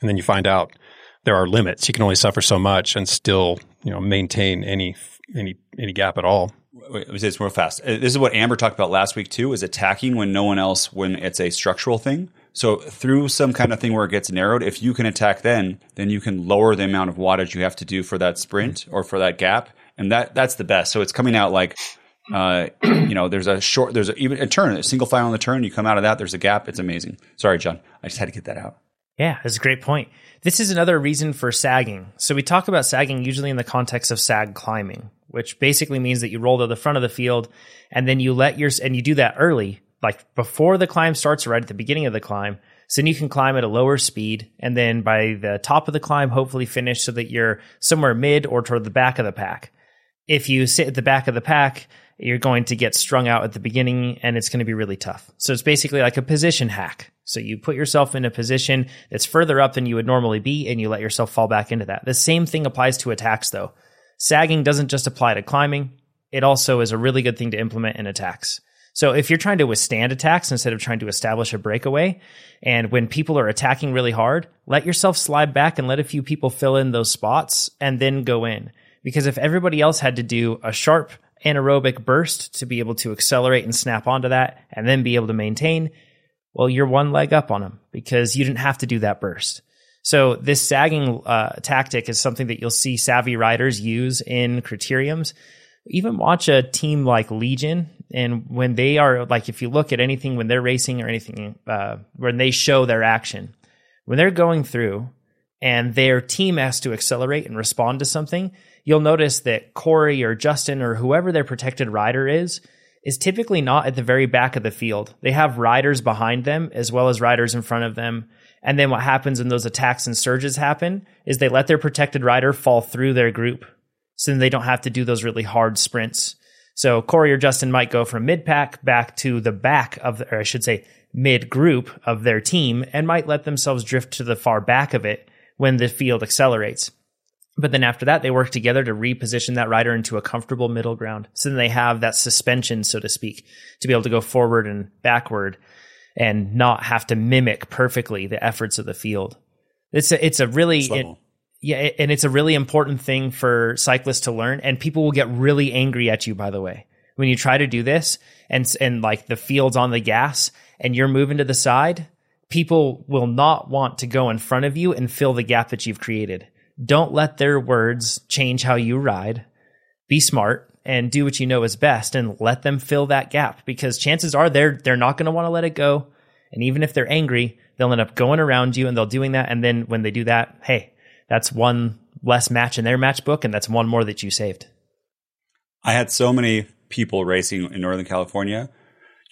And then you find out there are limits. You can only suffer so much and still, you know, maintain any, any, any gap at all. Wait, let me say this real fast. Uh, this is what Amber talked about last week too, is attacking when no one else, when it's a structural thing. So through some kind of thing where it gets narrowed, if you can attack then, then you can lower the amount of wattage you have to do for that sprint or for that gap. And that, that's the best. So it's coming out like uh, you know, there's a short, there's a, even a turn, a single file on the turn. You come out of that, there's a gap. It's amazing. Sorry, John. I just had to get that out. Yeah, that's a great point. This is another reason for sagging. So we talk about sagging usually in the context of sag climbing, which basically means that you roll to the front of the field and then you let your, and you do that early, like before the climb starts, right at the beginning of the climb. So then you can climb at a lower speed. And then by the top of the climb, hopefully finish so that you're somewhere mid or toward the back of the pack. If you sit at the back of the pack, you're going to get strung out at the beginning and it's going to be really tough. So it's basically like a position hack. So you put yourself in a position that's further up than you would normally be and you let yourself fall back into that. The same thing applies to attacks though. Sagging doesn't just apply to climbing. It also is a really good thing to implement in attacks. So if you're trying to withstand attacks instead of trying to establish a breakaway, and when people are attacking really hard, let yourself slide back and let a few people fill in those spots and then go in. Because if everybody else had to do a sharp anaerobic burst to be able to accelerate and snap onto that and then be able to maintain, well, you're one leg up on them because you didn't have to do that burst. So this sagging uh, tactic is something that you'll see savvy riders use in criteriums. Even watch a team like Legion, and when they are like, if you look at anything when they're racing or anything, uh, when they show their action, when they're going through and their team has to accelerate and respond to something, you'll notice that Corey or Justin or whoever their protected rider is, is typically not at the very back of the field. They have riders behind them as well as riders in front of them. And then what happens when those attacks and surges happen is they let their protected rider fall through their group. So then they don't have to do those really hard sprints. So Corey or Justin might go from mid pack back to the back of, the, or I should say, mid group of their team and might let themselves drift to the far back of it when the field accelerates. But then after that, they work together to reposition that rider into a comfortable middle ground. So then they have that suspension, so to speak, to be able to go forward and backward and not have to mimic perfectly the efforts of the field. It's a, it's a really, it, yeah, and it's a really important thing for cyclists to learn. And people will get really angry at you, by the way, when you try to do this and, and like the field's on the gas and you're moving to the side. People will not want to go in front of you and fill the gap that you've created don't let their words change how you ride. Be smart and do what you know is best and let them fill that gap because chances are they're they're not going to want to let it go. And even if they're angry, they'll end up going around you and they'll doing that and then when they do that, hey, that's one less match in their match book and that's one more that you saved. I had so many people racing in Northern California.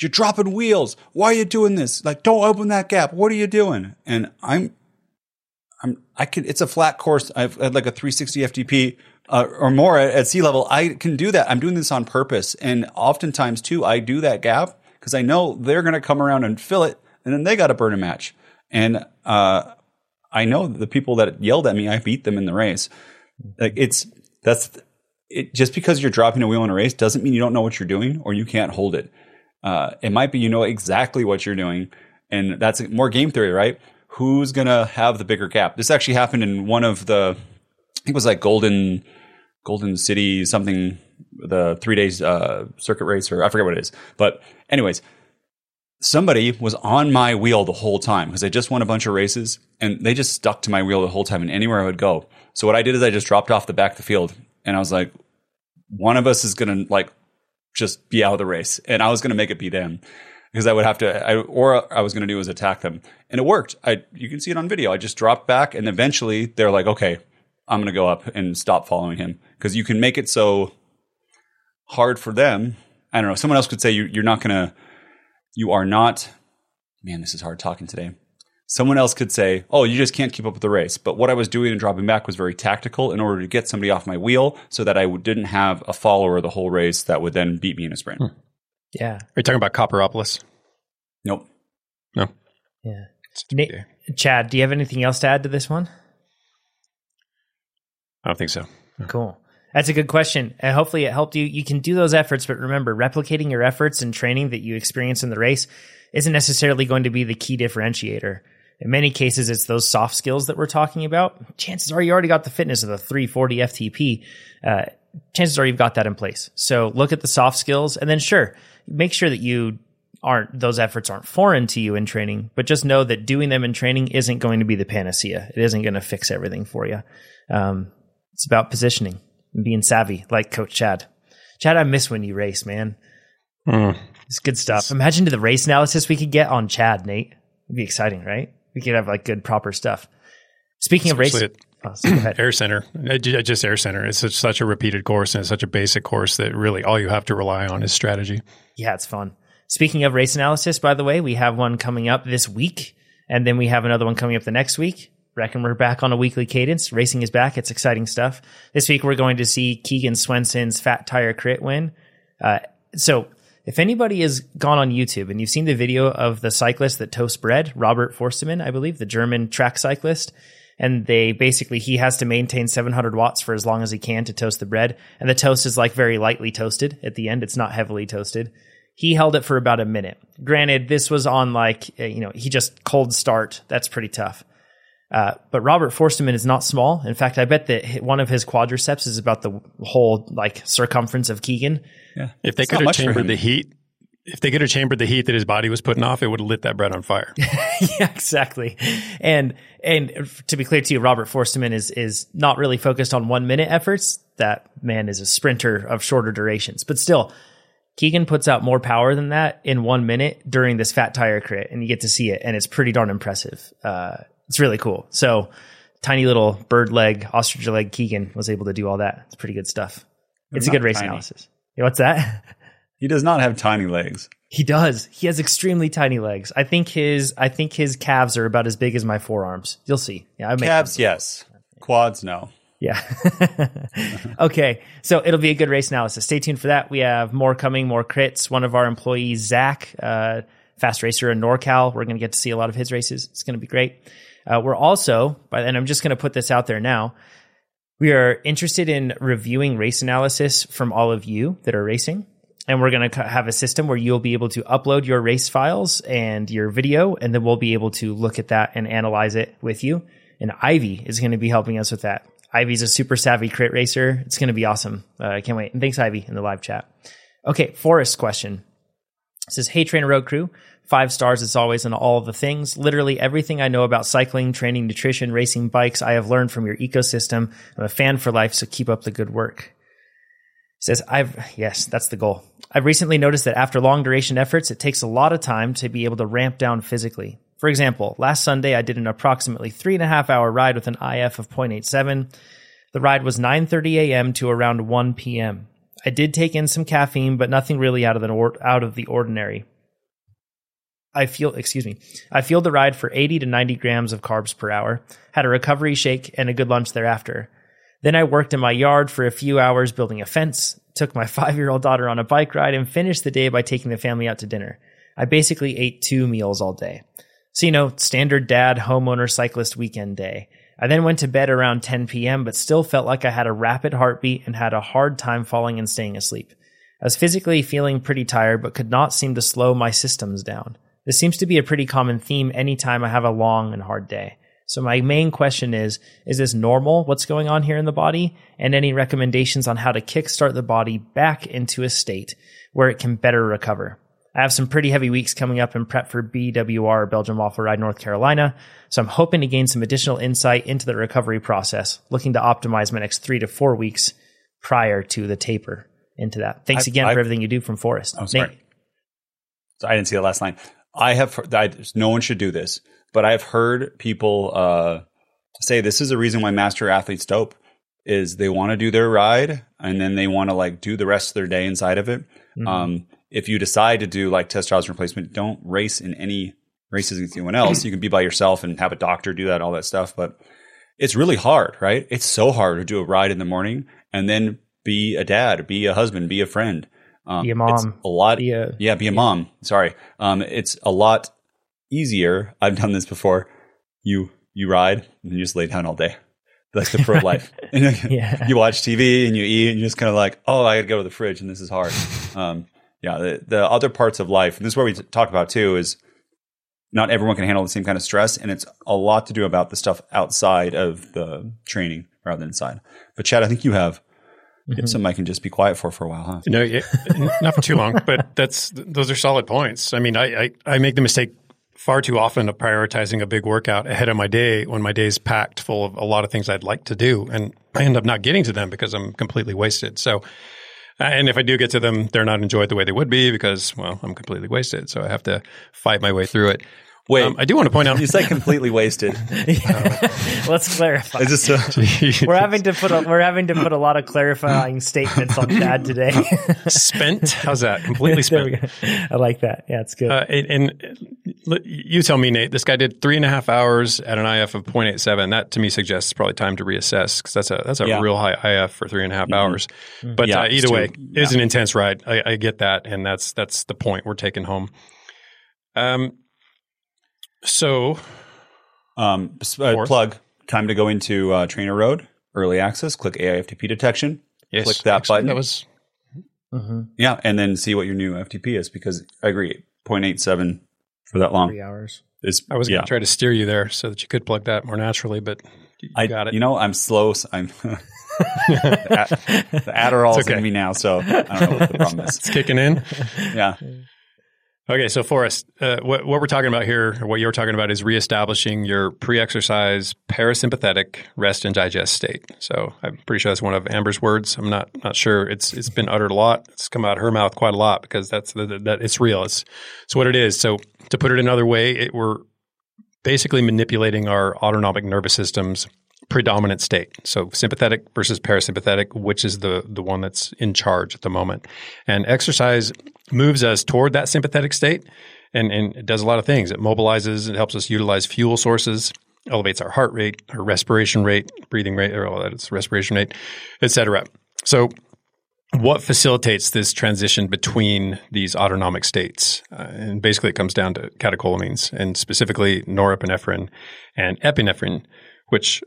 You're dropping wheels. Why are you doing this? Like, don't open that gap. What are you doing? And I'm I'm I can it's a flat course. I've had like a 360 FTP uh, or more at, at sea level. I can do that. I'm doing this on purpose, and oftentimes too, I do that gap because I know they're going to come around and fill it, and then they got to burn a match. And uh, I know the people that yelled at me, I beat them in the race. Like it's that's it. Just because you're dropping a wheel in a race doesn't mean you don't know what you're doing or you can't hold it. Uh, it might be you know exactly what you're doing, and that's more game theory, right? Who's going to have the bigger gap. This actually happened in one of the, I think it was like Golden, Golden City something, the three days uh, circuit race, or I forget what it is. But anyways, somebody was on my wheel the whole time because I just won a bunch of races and they just stuck to my wheel the whole time and anywhere I would go. So what I did is I just dropped off the back of the field and I was like, one of us is going to like just be out of the race and I was going to make it be them because I would have to, I, or I was going to do was attack them, and it worked. I you can see it on video. I just dropped back, and eventually they're like, okay, I'm going to go up and stop following him because you can make it so hard for them. I don't know. Someone else could say you, you're not going to, you are not. Man, this is hard talking today. Someone else could say, "Oh, you just can't keep up with the race." But what I was doing and dropping back was very tactical in order to get somebody off my wheel, so that I didn't have a follower the whole race that would then beat me in a sprint. Hmm. Yeah. Are you talking about Copperopolis? Nope. No. Yeah. Nate, Chad, do you have anything else to add to this one? I don't think so. No. Cool. That's a good question. And hopefully it helped you. You can do those efforts, but remember, replicating your efforts and training that you experience in the race isn't necessarily going to be the key differentiator. In many cases, it's those soft skills that we're talking about. Chances are you already got the fitness of the 340 FTP. Uh, chances are you've got that in place. So look at the soft skills and then sure, make sure that you aren't those efforts aren't foreign to you in training, but just know that doing them in training isn't going to be the panacea. It isn't going to fix everything for you. Um, it's about positioning and being savvy, like Coach Chad. Chad, I miss when you race, man. Mm. It's good stuff. Imagine the race analysis we could get on Chad, Nate. It'd be exciting, right? We could have like good proper stuff. Speaking Especially of race, Oh, air center, just air center. It's such, such a repeated course and it's such a basic course that really all you have to rely on is strategy. Yeah, it's fun. Speaking of race analysis, by the way, we have one coming up this week, and then we have another one coming up the next week. Reckon we're back on a weekly cadence. Racing is back. It's exciting stuff. This week we're going to see Keegan Swenson's Fat Tire Crit win. Uh, so if anybody has gone on YouTube and you've seen the video of the cyclist that toasts bread, Robert Forstemann, I believe, the German track cyclist, and they basically he has to maintain 700 watts for as long as he can to toast the bread. And the toast is like very lightly toasted at the end. It's not heavily toasted. He held it for about a minute. Granted this was on like uh, you know he just cold start. That's pretty tough. Uh, but Robert Forstemann is not small. In fact, I bet that one of his quadriceps is about the whole like circumference of Keegan. Yeah. If they it's could have chambered the heat, if they could have chambered the heat that his body was putting off, it would have lit that bread on fire. yeah, exactly. And and to be clear to you, Robert Forstemann is is not really focused on one minute efforts. That man is a sprinter of shorter durations, but still, Keegan puts out more power than that in one minute during this fat tire crit, and you get to see it, and it's pretty darn impressive. Uh, it's really cool. So, tiny little bird leg, ostrich leg Keegan was able to do all that. It's pretty good stuff. They're it's a good race tiny. analysis. what's that? He does not have tiny legs. He does. He has extremely tiny legs. I think his I think his calves are about as big as my forearms. You'll see. Yeah, I Calves, yes. Quads, no. Yeah. okay. So it'll be a good race analysis. Stay tuned for that. We have more coming, more crits. One of our employees, Zach, uh, fast racer in NorCal. We're going to get to see a lot of his races. It's going to be great. Uh, we're also, and I'm just going to put this out there now. We are interested in reviewing race analysis from all of you that are racing. And we're going to have a system where you'll be able to upload your race files and your video, and then we'll be able to look at that and analyze it with you. And Ivy is going to be helping us with that. Ivy's a super savvy crit racer. It's going to be awesome. Uh, I can't wait. And thanks, Ivy, in the live chat. Okay, Forrest question. It says, Hey, TrainerRoad Crew. Five stars as always on all the things. Literally everything I know about cycling, training, nutrition, racing, bikes, I have learned from your ecosystem. I'm a fan for life, so keep up the good work. Says, I've, yes, that's the goal. I've recently noticed that after long duration efforts, it takes a lot of time to be able to ramp down physically. For example, last Sunday I did an approximately three and a half hour ride with an IF of 0.87. The ride was 9:30 a.m. to around 1 p.m. I did take in some caffeine, but nothing really out of the or- out of the ordinary. I feel, excuse me, I fueled the ride for 80 to 90 grams of carbs per hour, had a recovery shake and a good lunch thereafter. Then I worked in my yard for a few hours building a fence, took my five year old daughter on a bike ride, and finished the day by taking the family out to dinner. I basically ate two meals all day. So, you know, standard dad, homeowner, cyclist weekend day. I then went to bed around 10 p.m., but still felt like I had a rapid heartbeat and had a hard time falling and staying asleep. I was physically feeling pretty tired, but could not seem to slow my systems down. This seems to be a pretty common theme anytime I have a long and hard day. So my main question is, is this normal? What's going on here in the body? And any recommendations on how to kickstart the body back into a state where it can better recover? I have some pretty heavy weeks coming up in prep for BWR Belgium Waffle Ride North Carolina, so I'm hoping to gain some additional insight into the recovery process, looking to optimize my next three to four weeks prior to the taper into that. Thanks I- again I- for everything you do from Forest. I'm sorry. Nate. So I didn't see the last line. I have I, no one should do this, but I've heard people uh, say this is a reason why master athletes dope is they want to do their ride and then they want to like do the rest of their day inside of it. Mhm. Um, if you decide to do like testosterone replacement, don't race in any races against anyone else. You can be by yourself and have a doctor do that, all that stuff. But it's really hard, right? It's so hard to do a ride in the morning and then be a dad, be a husband, be a friend. Um, Be a it's mom. a lot. Be a- yeah, be a mom. Sorry. Um, it's a lot easier. I've done this before. You you ride and you just lay down all day, like the pro life. And Yeah. You watch TV and you eat and you're just kind of like, oh, I got to go to the fridge and this is hard. um, yeah, the, the other parts of life, and this is where we t- talk about too, is not everyone can handle the same kind of stress, and it's a lot to do about the stuff outside of the training rather than inside. But Chad, I think you have you have something I can just be quiet for for a while, huh? No, yeah, not for too long, but that's those are solid points. I mean, I, I I make the mistake far too often of prioritizing a big workout ahead of my day when my day is packed full of a lot of things I'd like to do, and I end up not getting to them because I'm completely wasted. So. uh, And if I do get to them, they're not enjoyed the way they would be because, well, I'm completely wasted. So I have to fight my way through it. Wait, Um, I do want to point out you said completely wasted. Let's clarify. Is this a, We're having to put a, we're having to put a lot of clarifying statements on Chad today. spent. How's that? Completely spent. I like that. Yeah, it's good. Uh, and, and you tell me, Nate. This guy did three and a half hours at an IF of 0.87. That to me suggests probably time to reassess because that's a that's a Yeah. real high IF for three and a half hours. But Yeah, uh, either too- way, it was an intense ride. I, I get that, and that's that's the point we're taking home. Um. So um, uh, plug? Time to go into uh, TrainerRoad early access. Click AIFTP detection. yes, Click that actually, button. That was hmm Yeah, and then see what your new FTP is because I agree, 0.87 for that long Three hours. is. I was yeah. going to try to steer you there so that you could plug that more naturally, but you I got it. You know, I'm slow. so I'm the Ad- the Adderall's It's okay. in me now, so I don't know what the problem is. it's kicking in. Yeah, Okay, so Forrest, uh, what, what we're talking about here, what you're talking about, is reestablishing your pre-exercise parasympathetic rest and digest state. So I'm pretty sure that's one of Amber's words. I'm not not sure. It's it's been uttered a lot. It's come out of her mouth quite a lot because that's the, that it's real. It's it's what it is. So to put it another way, it, we're basically manipulating our autonomic nervous systems predominant state. So sympathetic versus parasympathetic, which is the the one that's in charge at the moment. And exercise moves us toward that sympathetic state and, and it does a lot of things. It mobilizes, it helps us utilize fuel sources, elevates our heart rate, our respiration rate, breathing rate, or all that is respiration rate, etc. So what facilitates this transition between these autonomic states? Uh, and basically, it comes down to catecholamines, and specifically norepinephrine and epinephrine, which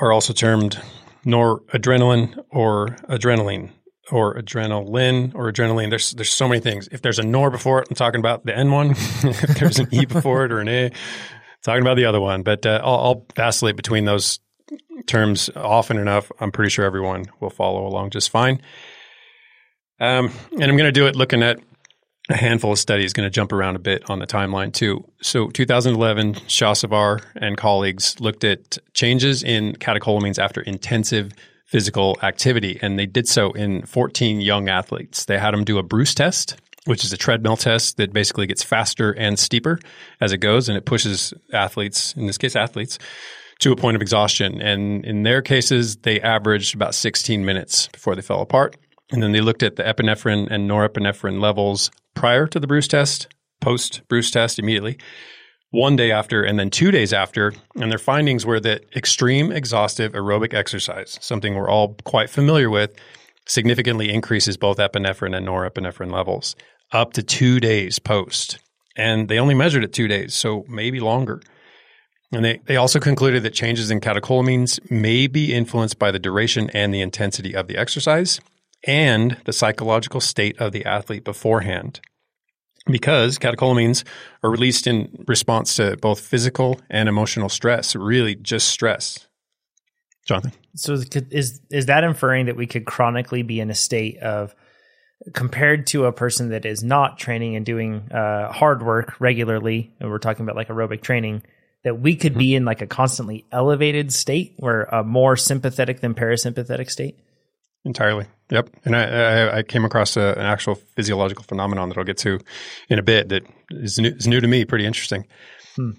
are also termed noradrenaline or adrenaline or adrenaline or adrenaline. There's there's so many things. If there's a nor before it, I'm talking about the N one. if there's an E before it or an A, talking about the other one. But uh, I'll, I'll vacillate between those terms often enough. I'm pretty sure everyone will follow along just fine. Um, and I'm going to do it looking at a handful of studies, going to jump around a bit on the timeline too. So 2011, Shahsavar and colleagues looked at changes in catecholamines after intensive physical activity, and they did so in 14 young athletes. They had them do a Bruce test, which is a treadmill test that basically gets faster and steeper as it goes, and it pushes athletes, in this case athletes, to a point of exhaustion. And in their cases, they averaged about 16 minutes before they fell apart. And then they looked at the epinephrine and norepinephrine levels prior to the Bruce test, post Bruce test immediately, one day after, and then two days after. And their findings were that extreme exhaustive aerobic exercise, something we're all quite familiar with, significantly increases both epinephrine and norepinephrine levels up to two days post. And they only measured it two days, so maybe longer. And they, they also concluded that changes in catecholamines may be influenced by the duration and the intensity of the exercise and the psychological state of the athlete beforehand. Because catecholamines are released in response to both physical and emotional stress, really just stress. Jonathan. So is is that inferring that we could chronically be in a state of compared to a person that is not training and doing uh, hard work regularly, and we're talking about like aerobic training, that we could mm-hmm. be in like a constantly elevated state, where a more sympathetic than parasympathetic state? Entirely. Yep. And I, I, came across a, an actual physiological phenomenon that I'll get to in a bit that is new, is new to me, pretty interesting. Hmm.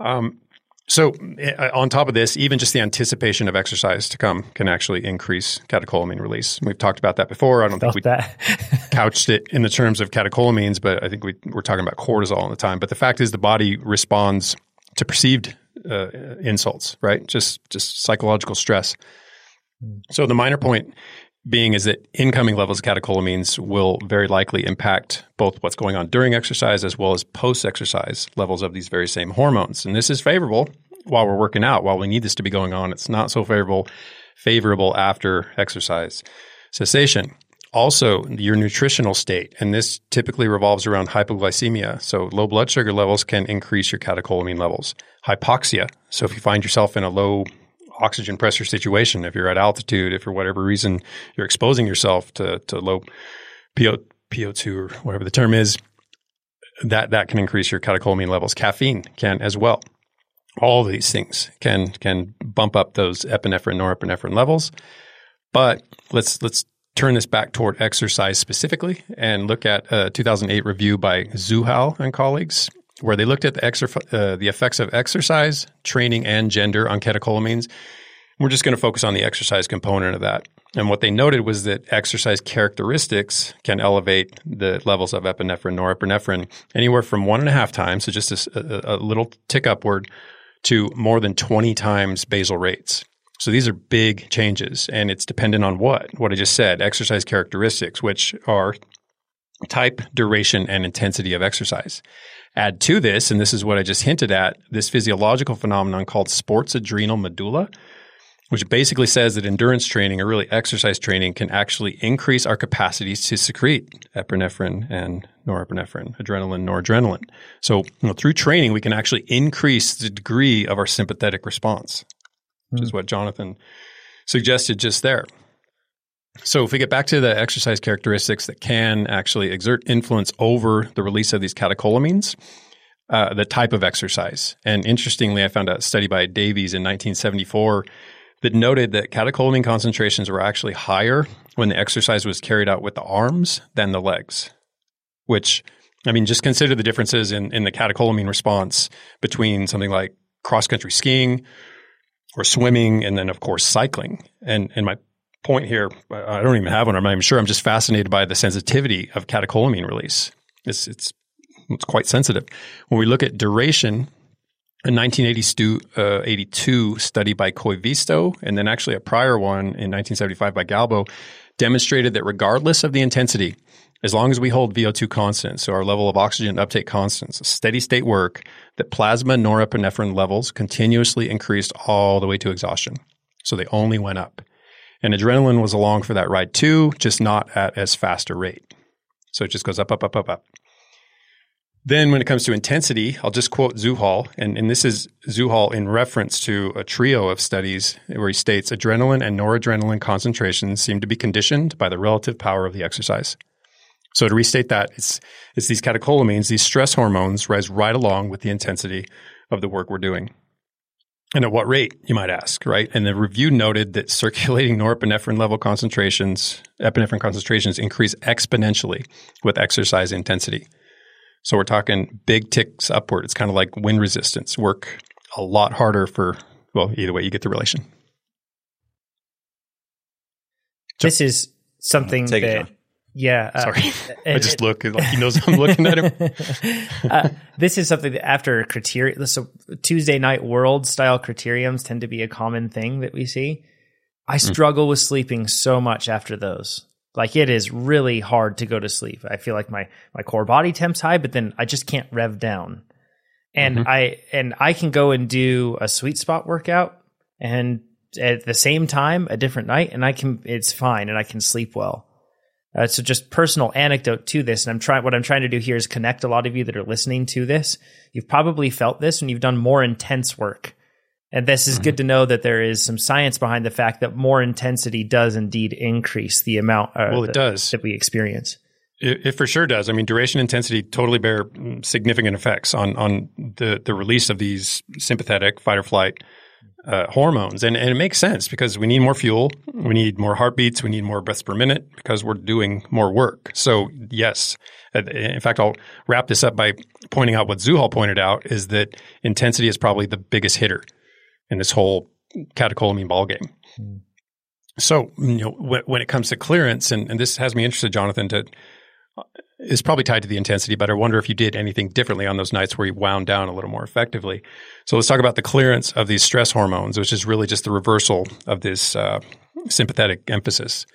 Um, so, uh, on top of this, even just the anticipation of exercise to come can actually increase catecholamine release. We've talked about that before. I don't Felt think we couched it in the terms of catecholamines, but I think we, we're talking about cortisol all the time. But the fact is, the body responds to perceived uh, insults, right? Just just psychological stress. Hmm. So the minor point being is that incoming levels of catecholamines will very likely impact both what's going on during exercise as well as post exercise levels of these very same hormones. And this is favorable while we're working out, while we need this to be going on. It's not so favorable favorable after exercise cessation. Also, your nutritional state, and this typically revolves around hypoglycemia. So, low blood sugar levels can increase your catecholamine levels. Hypoxia. So, if you find yourself in a low oxygen pressure situation, if you're at altitude, if for whatever reason you're exposing yourself to, to low PO, PO2 or whatever the term is, that, that can increase your catecholamine levels. Caffeine can as well. All of these things can can bump up those epinephrine, norepinephrine levels. But let's let's turn this back toward exercise specifically and look at a 2008 review by Zouhal and colleagues where they looked at the, uh, the effects of exercise, training, and gender on catecholamines. We're just going to focus on the exercise component of that. And what they noted was that exercise characteristics can elevate the levels of epinephrine, norepinephrine, anywhere from one and a half times, so just a, a, a little tick upward, to more than 20 times basal rates. So these are big changes, and it's dependent on what? What I just said exercise characteristics, which are type, duration, and intensity of exercise. Add to this, and this is what I just hinted at, this physiological phenomenon called sports adrenal medulla, which basically says that endurance training or really exercise training can actually increase our capacities to secrete epinephrine and norepinephrine, adrenaline, noradrenaline. So you know, through training, we can actually increase the degree of our sympathetic response, which mm. is hmm. what Jonathan suggested just there. So, if we get back to the exercise characteristics that can actually exert influence over the release of these catecholamines, uh, the type of exercise. And interestingly, I found a study by Davies in 1974 that noted that catecholamine concentrations were actually higher when the exercise was carried out with the arms than the legs, which, I mean, just consider the differences in, in the catecholamine response between something like cross country skiing or swimming, and then of course cycling. And and my point here, I don't even have one. I'm not even sure. I'm just fascinated by the sensitivity of catecholamine release. It's it's it's quite sensitive. When we look at duration, a 1982 uh, study by Koivisto, and then actually a prior one in 1975 by Galbo, demonstrated that regardless of the intensity, as long as we hold VO2 constant, so our level of oxygen uptake constants, steady state work, that plasma norepinephrine levels continuously increased all the way to exhaustion. So they only went up. And adrenaline was along for that ride too, just not at as fast a rate. So it just goes up, up, up, up, up. Then when it comes to intensity, I'll just quote Zouhal, and, and this is Zouhal in reference to a trio of studies where he states adrenaline and noradrenaline concentrations seem to be conditioned by the relative power of the exercise. So to restate that, it's, it's these catecholamines, these stress hormones rise right along with the intensity of the work we're doing. And at what rate, you might ask, right? And the review noted that circulating norepinephrine level concentrations, epinephrine concentrations increase exponentially with exercise intensity. So we're talking big ticks upward. It's kind of like wind resistance, work a lot harder for, well, either way, you get the relation. This is something Take that it, Yeah. uh, Sorry. I just look like he knows I'm looking at him. uh, this is something that after criteria, so Tuesday night world style criteriums tend to be a common thing that we see. I struggle with sleeping so much after those. Like it is really hard to go to sleep. I feel like my my core body temp's high, but then I just can't rev down. And I and I can go and do a sweet spot workout and at the same time a different night and I can it's fine and I can sleep well. Uh, so just personal anecdote to this, and I'm trying. What I'm trying to do here is connect a lot of you that are listening to this. You've probably felt this when you've done more intense work, and this is good to know that there is some science behind the fact that more intensity does indeed increase the amount. Uh, Well, it that- does. that we experience. It, it for sure does. I mean, duration, intensity totally bear mm, significant effects on on the the release of these sympathetic fight or flight uh, hormones, and and it makes sense because we need more fuel, we need more heartbeats, we need more breaths per minute because we're doing more work. So yes, Uh, in fact, I'll wrap this up by pointing out what Zouhal pointed out is that intensity is probably the biggest hitter in this whole catecholamine ballgame. So, you know, when, when it comes to clearance, and, and this has me interested, Jonathan, to is probably tied to the intensity, but I wonder if you did anything differently on those nights where you wound down a little more effectively. So let's talk about the clearance of these stress hormones, which is really just the reversal of this uh, sympathetic emphasis.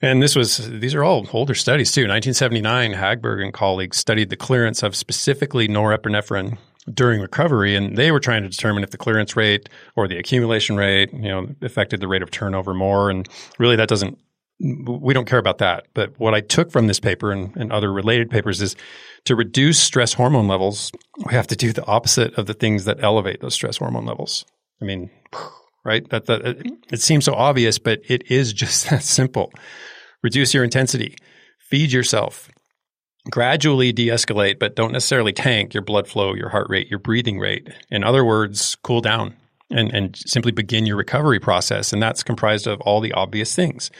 And this was these are all older studies too. 1979, Hagberg and colleagues studied the clearance of specifically norepinephrine during recovery, and they were trying to determine if the clearance rate or the accumulation rate, you know, affected the rate of turnover more. And really, that doesn't we don't care about that. But what I took from this paper and, and other related papers is to reduce stress hormone levels, we have to do the opposite of the things that elevate those stress hormone levels. I mean, right? That, that it, it seems so obvious, but it is just that simple. Reduce your intensity, feed yourself, gradually de-escalate, but don't necessarily tank your blood flow, your heart rate, your breathing rate. In other words, cool down and, and simply begin your recovery process. And that's comprised of all the obvious things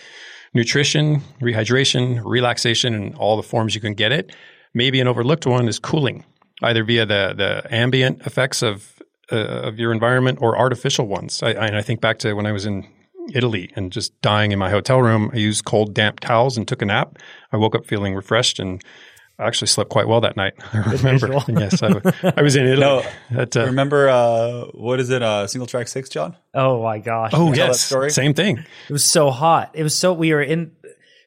nutrition, rehydration, relaxation, and all the forms you can get it. Maybe an overlooked one is cooling, either via the, the ambient effects of, uh, of your environment or artificial ones. I, I, I think back to when I was in Italy and just dying in my hotel room. I used cold, damp towels and took a nap. I woke up feeling refreshed and I actually slept quite well that night. I remember. yes, I, I was in Italy. No, At, uh, Remember uh, what is it? Uh, single track six, John. Oh my gosh! oh, tell that yes. story? Same thing. It was so hot. It was so we were in.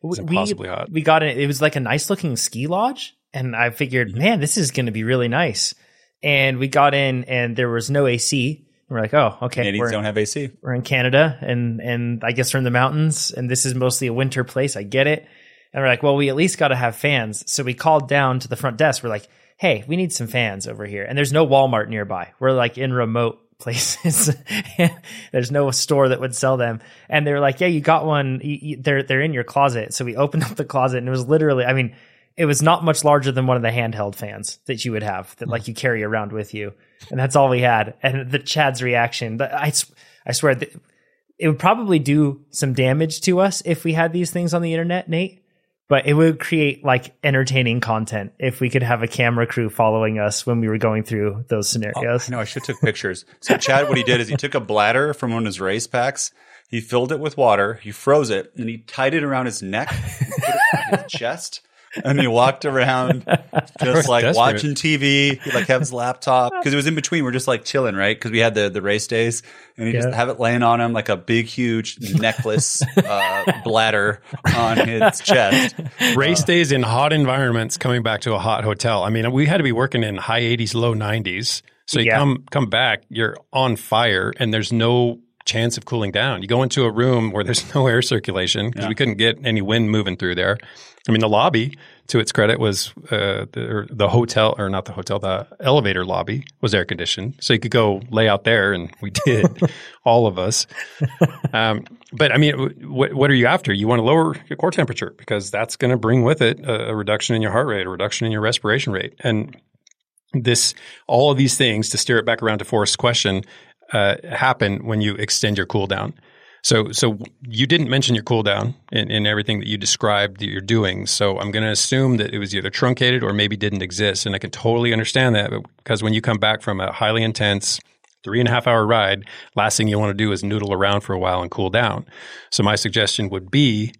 was we impossibly hot. we got it. It was like a nice looking ski lodge, and I figured, Mm-hmm. man, this is going to be really nice. And we got in, and there was no AC. We're like, oh, okay, Canadians we're, don't have AC. we're in Canada, and and I guess we're in the mountains, and this is mostly a winter place. I get it. And we're like, well, we at least got to have fans. So we called down to the front desk. We're like, hey, we need some fans over here. And there's no Walmart nearby. We're like in remote places. there's no store that would sell them. And they were like, yeah, you got one. They're they're in your closet. So we opened up the closet, and it was literally, I mean, it was not much larger than one of the handheld fans that you would have that like you carry around with you. And that's all we had. And the Chad's reaction, I I swear it would probably do some damage to us if we had these things on the internet, Nate. But it would create like entertaining content if we could have a camera crew following us when we were going through those oh, scenarios. I know I should have took pictures. So Chad, what he did is he took a bladder from one of his race packs. He filled it with water. He froze it and he tied it around his neck, put it on his chest, and he walked around just like Desperate. watching TV. He like have his laptop because it was in between. We're just like chilling, right? Because we had the the race days, and he just have it laying on him like a big, huge necklace uh, bladder on his chest. Race days in hot environments, coming back to a hot hotel. I mean, we had to be working in high 80s, low 90s. So you Yeah. come come back, you're on fire, and there's no chance of cooling down. You go into a room where there's no air circulation because we couldn't get any wind moving through there. I mean, the lobby, to its credit, was uh, the, the hotel, or not the hotel, the elevator lobby was air conditioned, so you could go lay out there, and we did, all of us. Um, but I mean, w- what, what are you after? You want to lower your core temperature because that's going to bring with it a, a reduction in your heart rate, a reduction in your respiration rate, and this all of these things to steer it back around to Forrest's question uh, happen when you extend your cooldown. So, so you didn't mention your cooldown in, in everything that you described that you're doing. So I'm going to assume that it was either truncated or maybe didn't exist. And I can totally understand that because when you come back from a highly intense three and a half hour ride, last thing you want to do is noodle around for a while and cool down. So my suggestion would be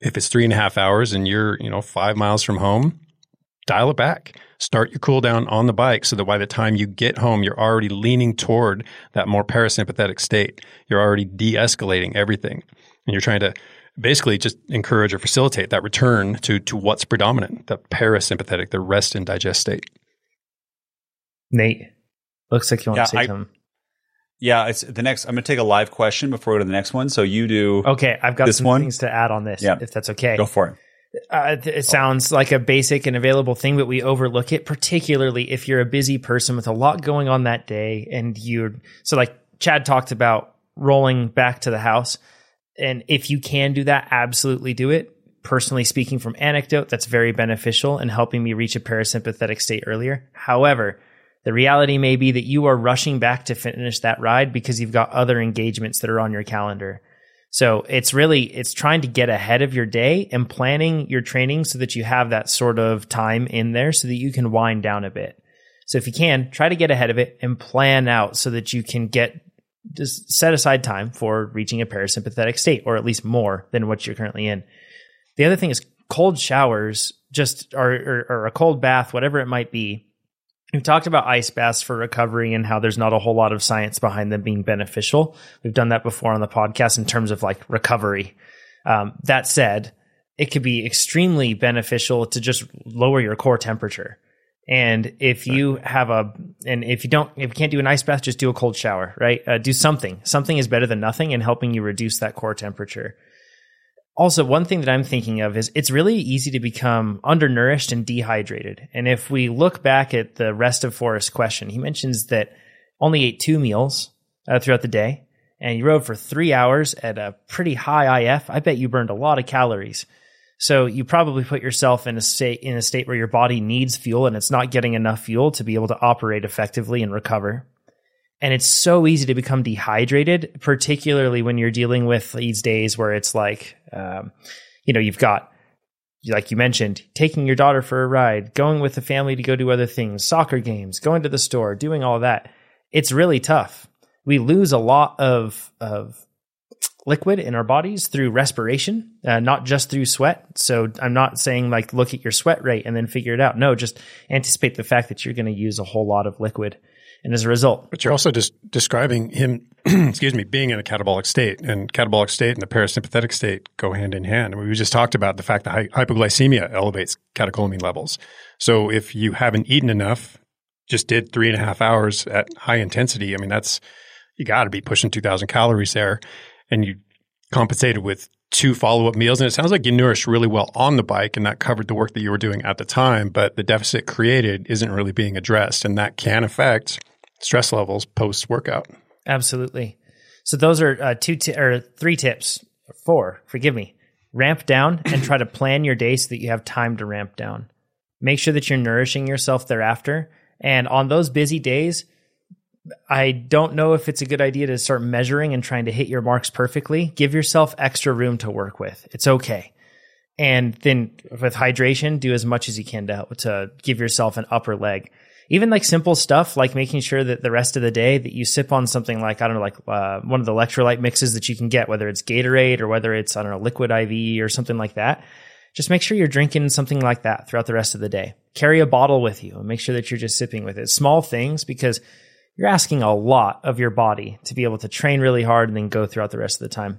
if it's three and a half hours and you're, you know, five miles from home, dial it back. Start your cool down on the bike so that by the time you get home, you're already leaning toward that more parasympathetic state. You're already de escalating everything. And you're trying to basically just encourage or facilitate that return to, to what's predominant, the parasympathetic, the rest and digest state. Nate, looks like you want Yeah, to say I- something. Yeah, it's the next. I'm going to take a live question before we go to the next one. So you do. Okay, I've got This some one? things to add on this, Yeah. if that's okay. Go for it. Uh, it sounds like a basic and available thing, but we overlook it, particularly if you're a busy person with a lot going on that day. And you're so, like Chad talked about rolling back to the house. And if you can do that, absolutely do it. Personally speaking, from anecdote, that's very beneficial in helping me reach a parasympathetic state earlier. However, the reality may be that you are rushing back to finish that ride because you've got other engagements that are on your calendar. So it's really it's trying to get ahead of your day and planning your training so that you have that sort of time in there so that you can wind down a bit. So if you can, try to get ahead of it and plan out so that you can get just set aside time for reaching a parasympathetic state or at least more than what you're currently in. The other thing is cold showers, just or, or, or a cold bath, whatever it might be. We've talked about ice baths for recovery and how there's not a whole lot of science behind them being beneficial. We've done that before on the podcast in terms of like recovery. Um, that said, it could be extremely beneficial to just lower your core temperature. And if you have a, and if you don't, if you can't do an ice bath, just do a cold shower, right? Uh, do something. Something is better than nothing in helping you reduce that core temperature. Also, one thing that I'm thinking of is it's really easy to become undernourished and dehydrated. And if we look back at the rest of Forrest's question, he mentions that only ate two meals uh, throughout the day and you rode for three hours at a pretty high IF. I bet you burned a lot of calories. So you probably put yourself in a state in a state where your body needs fuel and it's not getting enough fuel to be able to operate effectively and recover. And it's so easy to become dehydrated, particularly when you're dealing with these days where it's like, um, you know, you've got, like you mentioned, taking your daughter for a ride, going with the family to go do other things, soccer games, going to the store, doing all that. It's really tough. We lose a lot of, of liquid in our bodies through respiration, uh, not just through sweat. So I'm not saying like look at your sweat rate and then figure it out. No, just anticipate the fact that you're going to use a whole lot of liquid. And as a result, But you're also just describing him, excuse me, being in a catabolic state, and catabolic state and the parasympathetic state go hand in hand. We just talked about the fact that hy- hypoglycemia elevates catecholamine levels. So if you haven't eaten enough, just did three and a half hours at high intensity, I mean, that's you got to be pushing 2,000 calories there, and you compensated with two follow up meals. And it sounds like you nourished really well on the bike, and that covered the work that you were doing at the time. But the deficit created isn't really being addressed, and that can affect stress levels post workout. Absolutely. So those are uh, two ti- or three tips. Four, forgive me. Ramp down and try to plan your day so that you have time to ramp down. Make sure that you're nourishing yourself thereafter. And on those busy days, I don't know if it's a good idea to start measuring and trying to hit your marks perfectly. Give yourself extra room to work with. It's okay. And then with hydration, do as much as you can to to give yourself an upper leg. Even like simple stuff like making sure that the rest of the day that you sip on something like I don't know like uh, one of the electrolyte mixes that you can get, whether it's Gatorade or whether it's I don't know liquid IV or something like that. Just make sure you're drinking something like that throughout the rest of the day. Carry a bottle with you and make sure that you're just sipping with it. Small things because you're asking a lot of your body to be able to train really hard and then go throughout the rest of the time.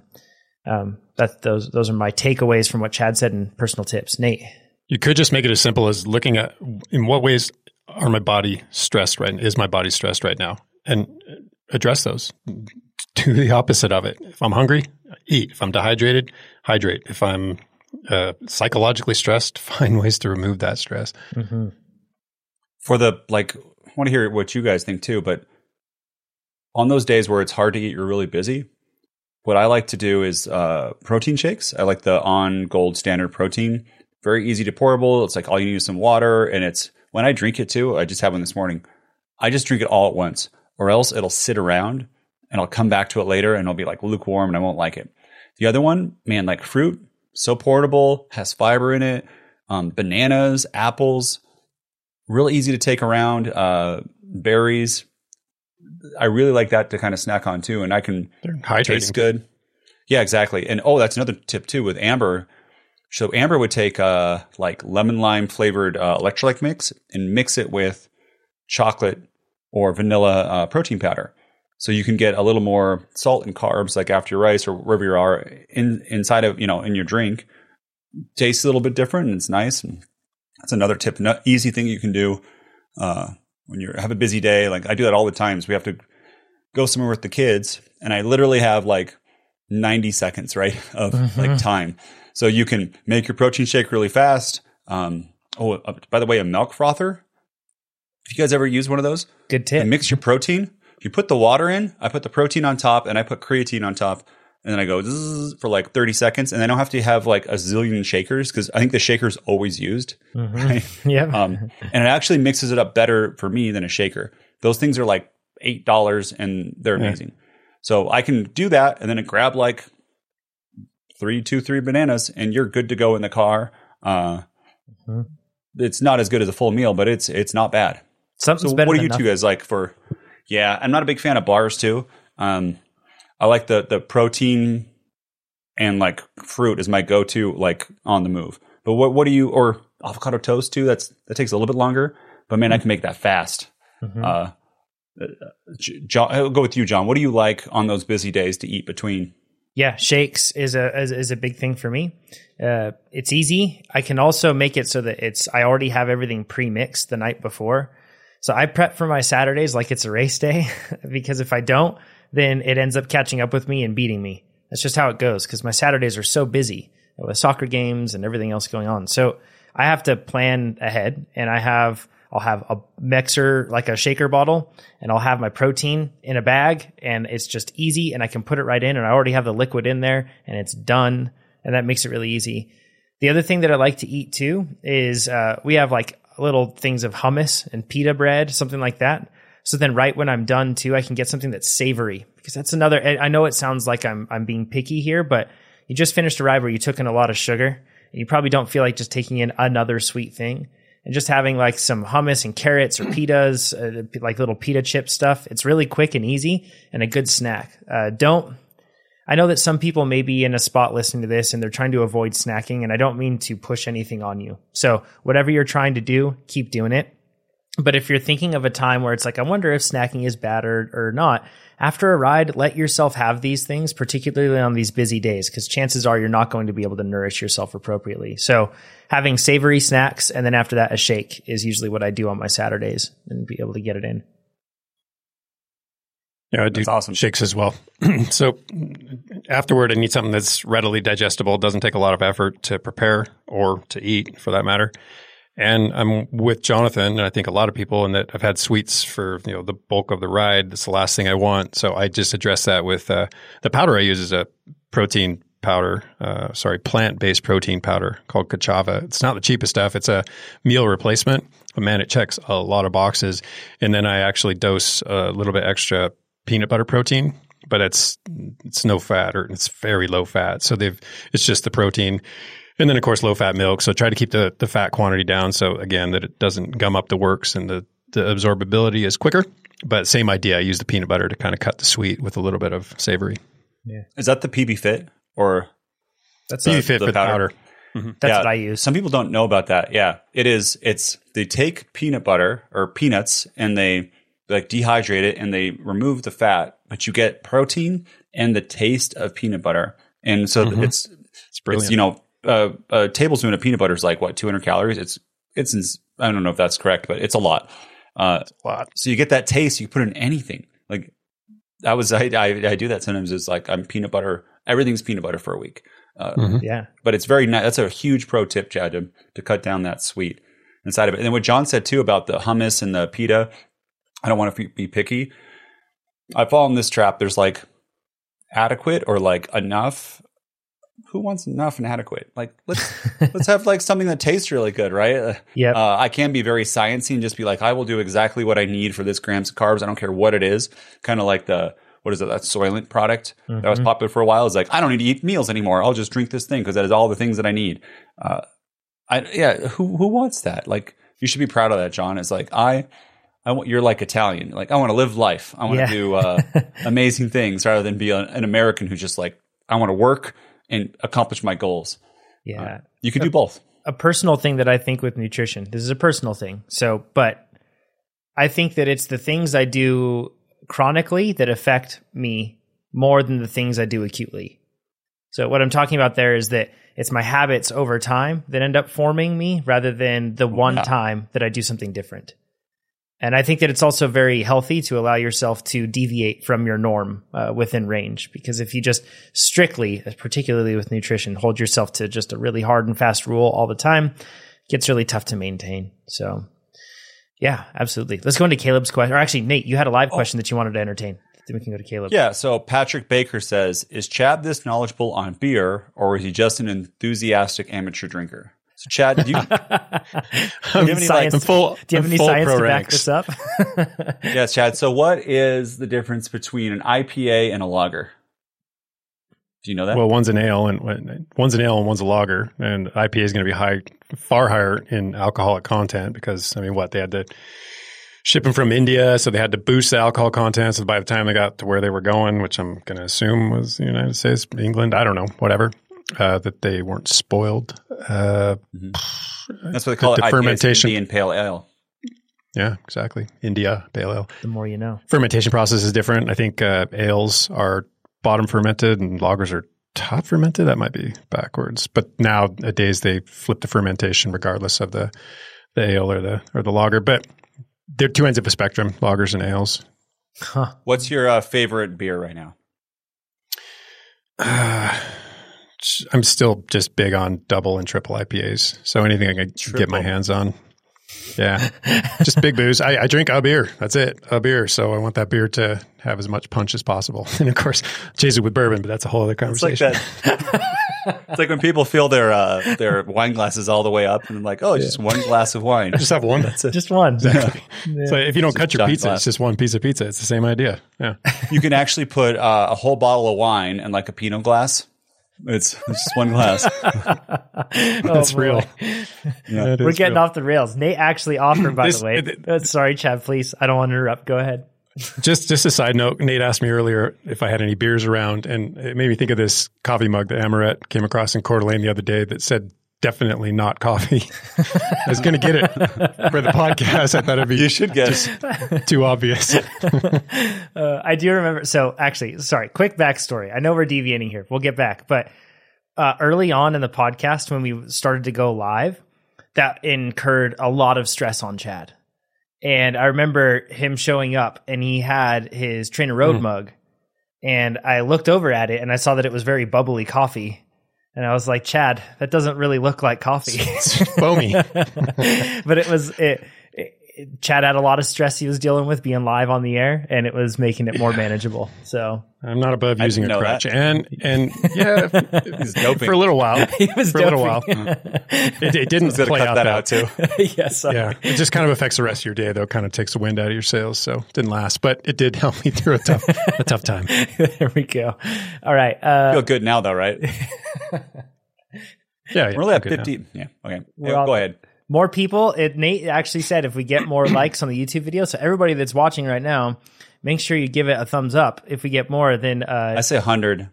Um, that those those are my takeaways from what Chad said and personal tips. Nate, you could just make it as simple as looking at in what ways are my body stressed right? Is my body stressed right now? And address those. Do the opposite of it. If I'm hungry, eat. If I'm dehydrated, hydrate. If I'm uh, psychologically stressed, find ways to remove that stress. Mm-hmm. For the like, I want to hear what you guys think too. But on those days where it's hard to eat, you're really busy what I like to do is uh, protein shakes. I like the on gold standard protein. Very easy to pourable. It's like all you need is some water. And it's when I drink it too, I just had one this morning. I just drink it all at once, or else it'll sit around and I'll come back to it later and it'll be like lukewarm and I won't like it. The other one, man, like fruit, so portable, has fiber in it, um, bananas, apples, real easy to take around, uh, berries, I really like that to kind of snack on too, and I can taste good. Yeah, exactly. And oh, that's another tip too with Amber. So Amber would take a like lemon lime flavored uh, electrolyte mix and mix it with chocolate or vanilla uh, protein powder. So you can get a little more salt and carbs, like after your rice or wherever you are, in inside of you know in your drink. Tastes a little bit different, and it's nice. And that's another tip, easy thing you can do. Uh, when you have a busy day. Like I do that all the times. We have to go somewhere with the kids, and I literally have like 90 seconds, right, of mm-hmm. like time. So you can make your protein shake really fast. Um, oh, uh, by the way, a milk frother. If you guys ever use one of those, good tip. You mix your protein. You put the water in. I put the protein on top, and I put creatine on top and then I go for like 30 seconds, and I don't have to have like a zillion shakers because I think the shaker's always used. Mm-hmm. Right? Yeah. Um, and it actually mixes it up better for me than a shaker. Those things are like $8 and they're amazing. Yeah. So I can do that and then it grab like three, two, three bananas, and you're good to go in the car. Uh, mm-hmm. It's not as good as a full meal, but it's it's not bad. Something's so better. What do you nothing. two guys like for? Yeah, I'm not a big fan of bars too. Um, I like the the protein and like fruit is my go to like on the move. But what what do you or avocado toast too? That's that takes a little bit longer, but man, I can make that fast. Mm-hmm. Uh, John, I'll go with you, John. What do you like on those busy days to eat between? Yeah, shakes is a is, is a big thing for me. Uh, it's easy. I can also make it so that it's I already have everything pre mixed the night before. So I prep for my Saturdays like it's a race day because if I don't, then it ends up catching up with me and beating me. That's just how it goes because my Saturdays are so busy with soccer games and everything else going on. So I have to plan ahead and I have I'll have a mixer like a shaker bottle and I'll have my protein in a bag and it's just easy and I can put it right in and I already have the liquid in there and it's done and that makes it really easy. The other thing that I like to eat too is uh, we have like little things of hummus and pita bread, something like that. So then right when I'm done too, I can get something that's savory because that's another, I know it sounds like I'm, I'm being picky here, but you just finished a ride where you took in a lot of sugar and you probably don't feel like just taking in another sweet thing and just having like some hummus and carrots or pitas, uh, like little pita chip stuff. It's really quick and easy and a good snack. Uh, don't, I know that some people may be in a spot listening to this and they're trying to avoid snacking, and I don't mean to push anything on you. So, whatever you're trying to do, keep doing it. But if you're thinking of a time where it's like, I wonder if snacking is bad or, or not, after a ride, let yourself have these things, particularly on these busy days, because chances are you're not going to be able to nourish yourself appropriately. So having savory snacks and then after that, a shake is usually what I do on my Saturdays and be able to get it in. Yeah, I do awesome. shakes as well. so afterward, I need something that's readily digestible, doesn't take a lot of effort to prepare or to eat for that matter. And I'm with Jonathan, and I think a lot of people, and that I've had sweets for you know the bulk of the ride. That's the last thing I want, so I just address that with uh, the powder I use is a protein powder, uh, sorry, plant based protein powder called Ka'Chava. It's not the cheapest stuff; it's a meal replacement, but man, it checks a lot of boxes. And then I actually dose a little bit extra peanut butter protein, but it's it's no fat or it's very low fat. So they've it's just the protein And then, of course, low fat milk. So try to keep the, the fat quantity down. So again, that it doesn't gum up the works and the, the absorbability is quicker. But same idea. I use the peanut butter to kind of cut the sweet with a little bit of savory. Is that the PB Fit or That's PB the- Fit the with powder? powder. that's Yeah. what I use. Some people don't know about that. Yeah, it is. It's they take peanut butter or peanuts and they like dehydrate it and they remove the fat, but you get protein and the taste of peanut butter. And so it's It's brilliant. it's you know uh, a tablespoon of peanut butter is like what 200 calories. It's it's ins- I don't know if that's correct, but it's a lot. Uh, a lot. so you get that taste. You put in anything. Like that was I, I I do that sometimes. It's like I'm peanut butter. Everything's peanut butter for a week. Uh, Mhm. yeah. but it's very nice. That's a huge pro tip, Chad, to, to cut down that sweet inside of it. And then what John said too about the hummus and the pita, I don't want to be picky. I fall in this trap. There's like adequate or like enough. Who wants enough and adequate? Like let's let's have like something that tastes really good, right? Yeah. Uh, I can be very sciencey and just be like, I will do exactly what I need for this grams of carbs. I don't care what it is. Kind of like the what is it? That Soylent product that was popular for a while. Is like I don't need to eat meals anymore. I'll just drink this thing because that is all the things that I need. Uh, I yeah. Who who wants that? Like you should be proud of that, John. It's like I. I want you're like Italian. Like I want to live life. I want Yeah. to do uh, amazing things rather than be a, an American who just like I want to work and accomplish my goals. yeah. You can do both. a personal thing that I think with nutrition. This is a personal thing. So, but I think that it's the things I do chronically that affect me more than the things I do acutely. So, what I'm talking about there is that it's my habits over time that end up forming me rather than the one Yeah. time that I do something different. And I think that it's also very healthy to allow yourself to deviate from your norm uh, within range. Because if you just strictly, particularly with nutrition, hold yourself to just a really hard and fast rule all the time, it gets really tough to maintain. So, yeah, absolutely. Let's go into Caleb's question. Or actually, Nate, you had a live oh. question that you wanted to entertain. Then we can go to Caleb. Yeah. So Patrick Baker says, "Is Chad this knowledgeable on beer, or is he just an enthusiastic amateur drinker?" So Chad, do you, I'm, have any, science, I'm full. do you have any science to back this up? yes, Chad. So what is the difference between an IPA and a lager? Do you know that? Well, one's an ale and one's an ale and one's a lager, and IPA is going to be high, far higher in alcoholic content because I mean, what they had to ship them from India, so they had to boost the alcohol content. So by the time they got to where they were going, which I'm going to assume was the United States, England, I don't know, whatever, uh, that they weren't spoiled. Uh, That's what they call the it. IPA, fermentation. Indian Pale Ale. yeah, exactly. India pale ale. the more you know. fermentation process is different. I think uh, ales are bottom fermented and lagers are top fermented. That might be backwards, but nowadays they flip the fermentation regardless of the the ale or the or the lager. But they're two ends of a spectrum: lagers and ales. Huh. What's your uh, favorite beer right now? Uh, I'm still just big on double and triple IPAs. So anything I can get my hands on. Yeah, just big booze. I, I drink a beer. That's it, a beer. So I want that beer to have as much punch as possible. And of course, chase it with bourbon, but that's a whole other It's like conversation. that. it's like when people fill their uh, their wine glasses all the way up, and like, oh, just one glass of wine. Just have one. That's it. Just one. Exactly. So if you don't cut your pizza, glass. it's just one piece of pizza. It's the same idea. Yeah. You can actually put uh, a whole bottle of wine in like a Pinot glass. It's, it's just one glass. That's Oh, real. Yeah. We're getting off the rails. Nate actually offered, by This- the way. it- Uh, sorry, Chad, please. I don't want to interrupt. Go ahead. Just just a side note, Nate asked me earlier if I had any beers around, and it made me think of this coffee mug that Amaret came across in Coeur d'Alene the other day that said definitely not coffee. I was going to get it for the podcast. I thought it'd be You should get. too obvious. Uh, I do remember. So, actually, sorry, quick backstory. I know we're deviating here. We'll get back. But uh, early on in the podcast, when we started to go live, that incurred a lot of stress on Chad. And I remember him showing up and he had his TrainerRoad mug. And I looked over at it and I saw that it was very bubbly coffee. And I was like, Chad, that doesn't really look like coffee. It's foamy. but it was it, it, Chad had a lot of stress he was dealing with being live on the air, and it was making it more manageable. So I'm not above using a crutch, that. and and yeah, He's doping. for a little while, he was for a little while, it, it didn't He's got to play cut out that that out too. yes, sorry. Yeah, it just kind of affects the rest of your day, though. Kind of takes the wind out of your sails, so it didn't last. But it did help me through a tough, a tough time. there we go. All right. Uh, Feel good now though, right? Yeah, yeah We're only at good now. 50. Yeah. Okay. We're all- go ahead. More people. It Nate actually said if we get more likes on the YouTube video, so everybody that's watching right now, make sure you give it a thumbs up. If we get more, then uh, I say 100.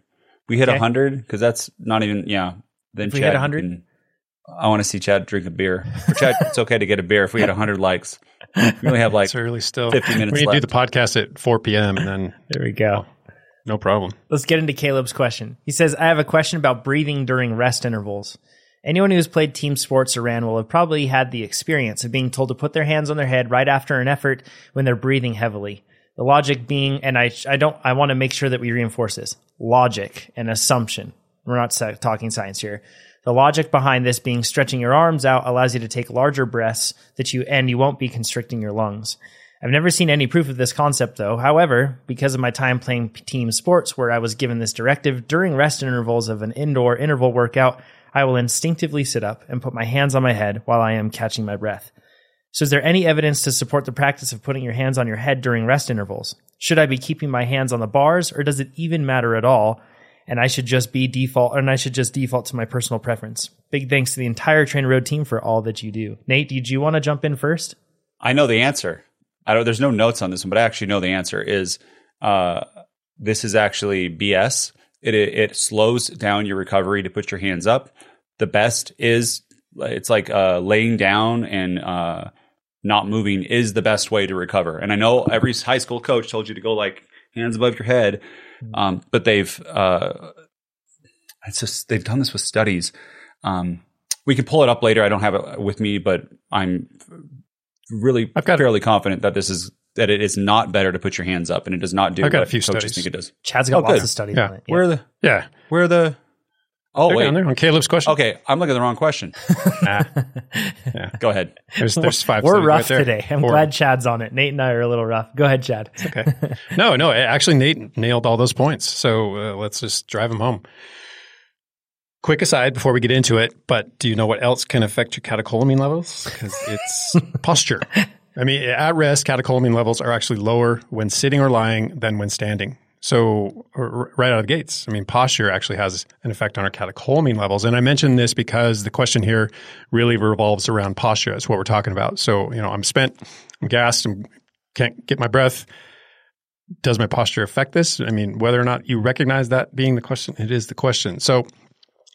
We hit Okay. 100 because that's not even, yeah. Then If we Chad hit 100? I want to see Chad drink a beer. For Chad, it's okay to get a beer if we hit 100 likes. We only have like It's early still. 50 minutes We need to do the podcast at 4 p.m. and then there we go. no problem. Let's get into Caleb's question. He says, I have a question about breathing during rest intervals. Anyone who's played team sports or ran will have probably had the experience of being told to put their hands on their head right after an effort when they're breathing heavily. The logic being, and I, I don't, I want to make sure that we reinforce this logic and assumption. We're not talking science here. The logic behind this being stretching your arms out allows you to take larger breaths that you, and you won't be constricting your lungs. I've never seen any proof of this concept though. However, because of my time playing team sports where I was given this directive during rest intervals of an indoor interval workout, I will instinctively sit up and put my hands on my head while I am catching my breath. So is there any evidence to support the practice of putting your hands on your head during rest intervals? Should I be keeping my hands on the bars or does it even matter at all? And I should just be default and I should just default to my personal preference. Big thanks to the entire TrainerRoad team for all that you do. Nate, did you want to jump in first? I know the answer. I don't. There's no notes on this one, but I actually know the answer. Is uh, this is actually BS. It, it slows down your recovery to put your hands up. The best is it's like uh, laying down and uh, not moving is the best way to recover. And I know every high school coach told you to go like hands above your head, um, but they've uh, it's just they've done this with studies. Um, we can pull it up later. I don't have it with me, but I'm really I've got- fairly confident that this is that it is not better to put your hands up, and it does not do I've got what a few coaches studies. think it does. Chad's got Oh, lots good. of studies Yeah. on it. Where are the Yeah. where are the oh They're wait there on Caleb's question. okay I'm looking at the wrong question. Nah, Go ahead. there's, there's five. We're rough right there. today. I'm Four. glad Chad's on it. Nate and I are a little rough. Go ahead, Chad. Okay. No, no. Actually, Nate nailed all those points. So uh, let's just drive them home. Quick aside before we get into it, but do you know what else can affect your catecholamine levels? Because it's posture. I mean, at rest, catecholamine levels are actually lower when sitting or lying than when standing. So, right out of the gates, I mean, posture actually has an effect on our catecholamine levels. And I mention this because the question here really revolves around posture. That's what we're talking about. So, you know, I'm spent, I'm gassed, I can't get my breath does my posture affect this? I mean, whether or not you recognize that being the question, it is the question. So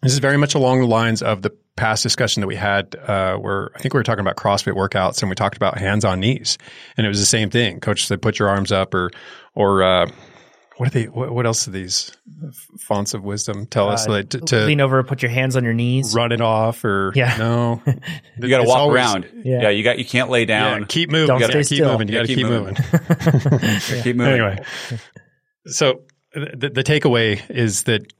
this is very much along the lines of the past discussion that we had, uh, where I think we were talking about CrossFit workouts and we talked about hands on knees, and it was the same thing. Coach said, "Put your arms up," or, or uh, what are they? What, what else do these fonts of wisdom tell us? Uh, Like, to, to Lean over, put your hands on your knees. run it off, or Yeah. no, You got to walk always- around. Yeah. Yeah. you got you can't lay Yeah, down. keep moving. Don't You gotta stay keep still. moving. You Yeah, got to keep keep moving. moving. keep moving. Anyway, so the, the takeaway is that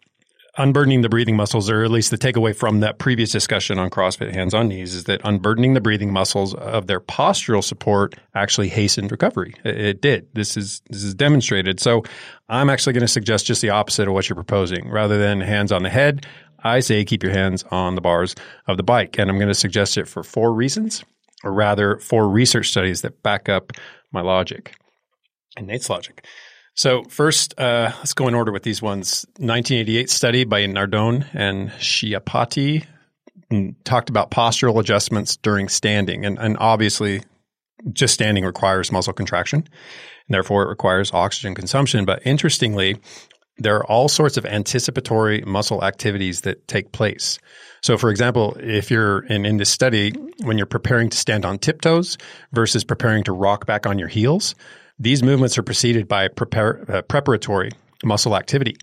unburdening the breathing muscles, or at least the takeaway from that previous discussion on CrossFit hands on knees, is that unburdening the breathing muscles of their postural support actually hastened recovery. It, it did. This is this is demonstrated. So I'm actually going to suggest just the opposite of what you're proposing. Rather than hands on the head, I say keep your hands on the bars of the bike, and I'm going to suggest it for four reasons, or rather four research studies that back up my logic and Nate's logic. So first, uh, let's go in order with these ones. 1988 study by Nardone and Schieppati mm, talked about postural adjustments during standing, and, and obviously, just standing requires muscle contraction, and therefore it requires oxygen consumption. But interestingly, there are all sorts of anticipatory muscle activities that take place. So, for example, if you're in, in this study, when you're preparing to stand on tiptoes versus preparing to rock back on your heels, these movements are preceded by prepare, uh, preparatory muscle activity,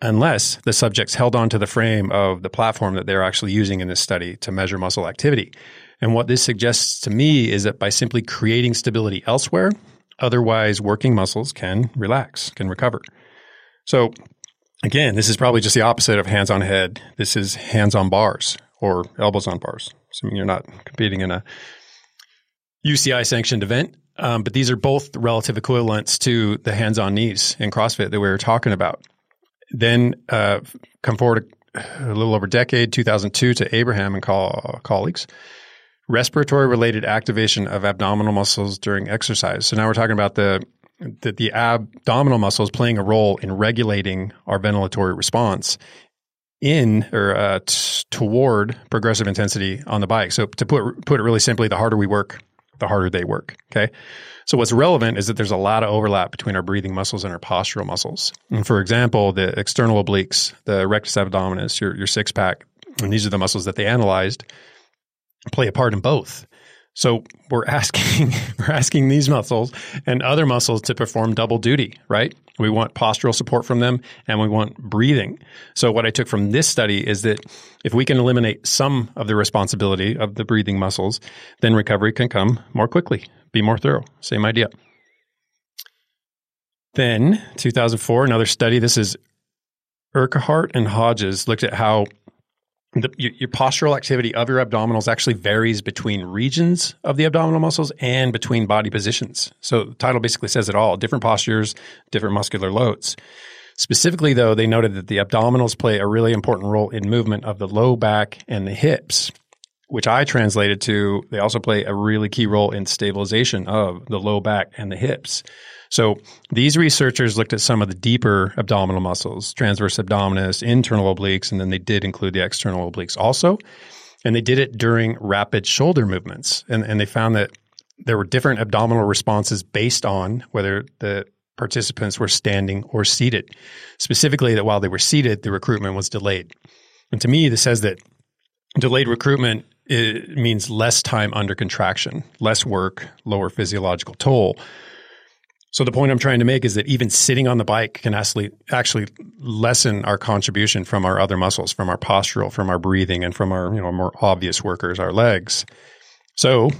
unless the subjects held onto the frame of the platform that they're actually using in this study to measure muscle activity. And what this suggests to me is that by simply creating stability elsewhere, otherwise working muscles can relax, can recover. So, again, this is probably just the opposite of hands on head. This is hands on bars or elbows on bars, assuming you're not competing in a UCI sanctioned event. Um, but these are both relative equivalents to the hands on knees in CrossFit that we were talking about. Then uh, come forward a, a little over a decade, 2002, to Abraham and col- colleagues. Respiratory related activation of abdominal muscles during exercise. So now we're talking about the the, the abdominal muscles playing a role in regulating our ventilatory response in or uh, t- toward progressive intensity on the bike. So to put put it really simply, the harder we work, the harder they work. Okay. So what's relevant is that there's a lot of overlap between our breathing muscles and our postural muscles. And for example, the external obliques, the rectus abdominis, your your six pack, and these are the muscles that they analyzed, play a part in both. So we're asking we're asking these muscles and other muscles to perform double duty, right? We want postural support from them and we want breathing. So what I took from this study is that if we can eliminate some of the responsibility of the breathing muscles, then recovery can come more quickly, be more thorough. Same idea. Then 2004, another study. This is Urquhart and Hodges looked at how the, your, postural activity of your abdominals actually varies between regions of the abdominal muscles and between body positions. So the title basically says it all different postures, different muscular loads. Specifically, though, they noted that the abdominals play a really important role in movement of the low back and the hips, which I translated to they also play a really key role in stabilization of the low back and the hips. So these researchers looked at some of the deeper abdominal muscles, transverse abdominis, internal obliques, and then they did include the external obliques also. And they did it during rapid shoulder movements. And, and they found that there were different abdominal responses based on whether the participants were standing or seated. Specifically, that while they were seated, the recruitment was delayed. And to me, this says that delayed recruitment means less time under contraction, less work, lower physiological toll. So the point I'm trying to make is that even sitting on the bike can actually actually lessen our contribution from our other muscles, from our postural, from our breathing, and from our you know more obvious workers, our legs. So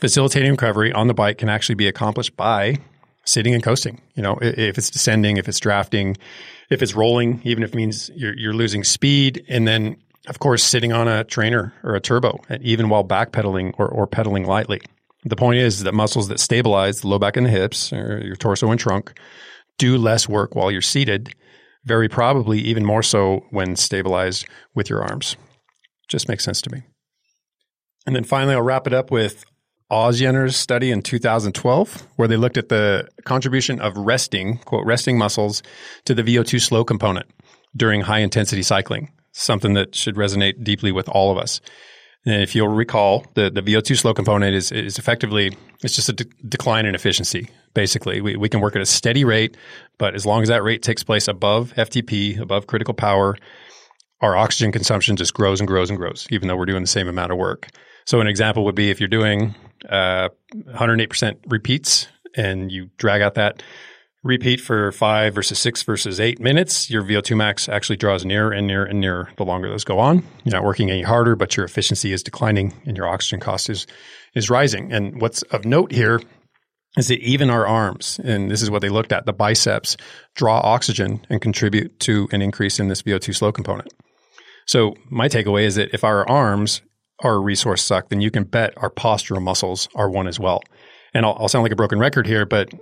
facilitating recovery on the bike can actually be accomplished by sitting and coasting. You know, if it's descending, if it's drafting, if it's rolling, even if it means you're, you're losing speed, and then of course sitting on a trainer or a turbo, and even while backpedaling or, or pedaling lightly. The point is that muscles that stabilize the low back and the hips, or your torso and trunk, do less work while you're seated, very probably even more so when stabilized with your arms. Just makes sense to me. And then finally, I'll wrap it up with Ozyener's study in 2012, where they looked at the contribution of resting, quote, resting muscles to the VO2 slow component during high intensity cycling, something that should resonate deeply with all of us. And if you'll recall, the, the VO2 slow component is, is effectively, it's just a de- decline in efficiency, basically. We, we can work at a steady rate, but as long as that rate takes place above FTP, above critical power, our oxygen consumption just grows and grows and grows, even though we're doing the same amount of work. So an example would be if you're doing uh, 108% repeats and you drag out that repeat for five versus six versus eight minutes, your VO2 max actually draws nearer and nearer and nearer the longer those go on. You're not working any harder, but your efficiency is declining and your oxygen cost is, is rising. And what's of note here is that even our arms, and this is what they looked at, the biceps draw oxygen and contribute to an increase in this VO2 slow component. So my takeaway is that if our arms are a resource suck, then you can bet our postural muscles are one as well. And I'll, I'll sound like a broken record here, but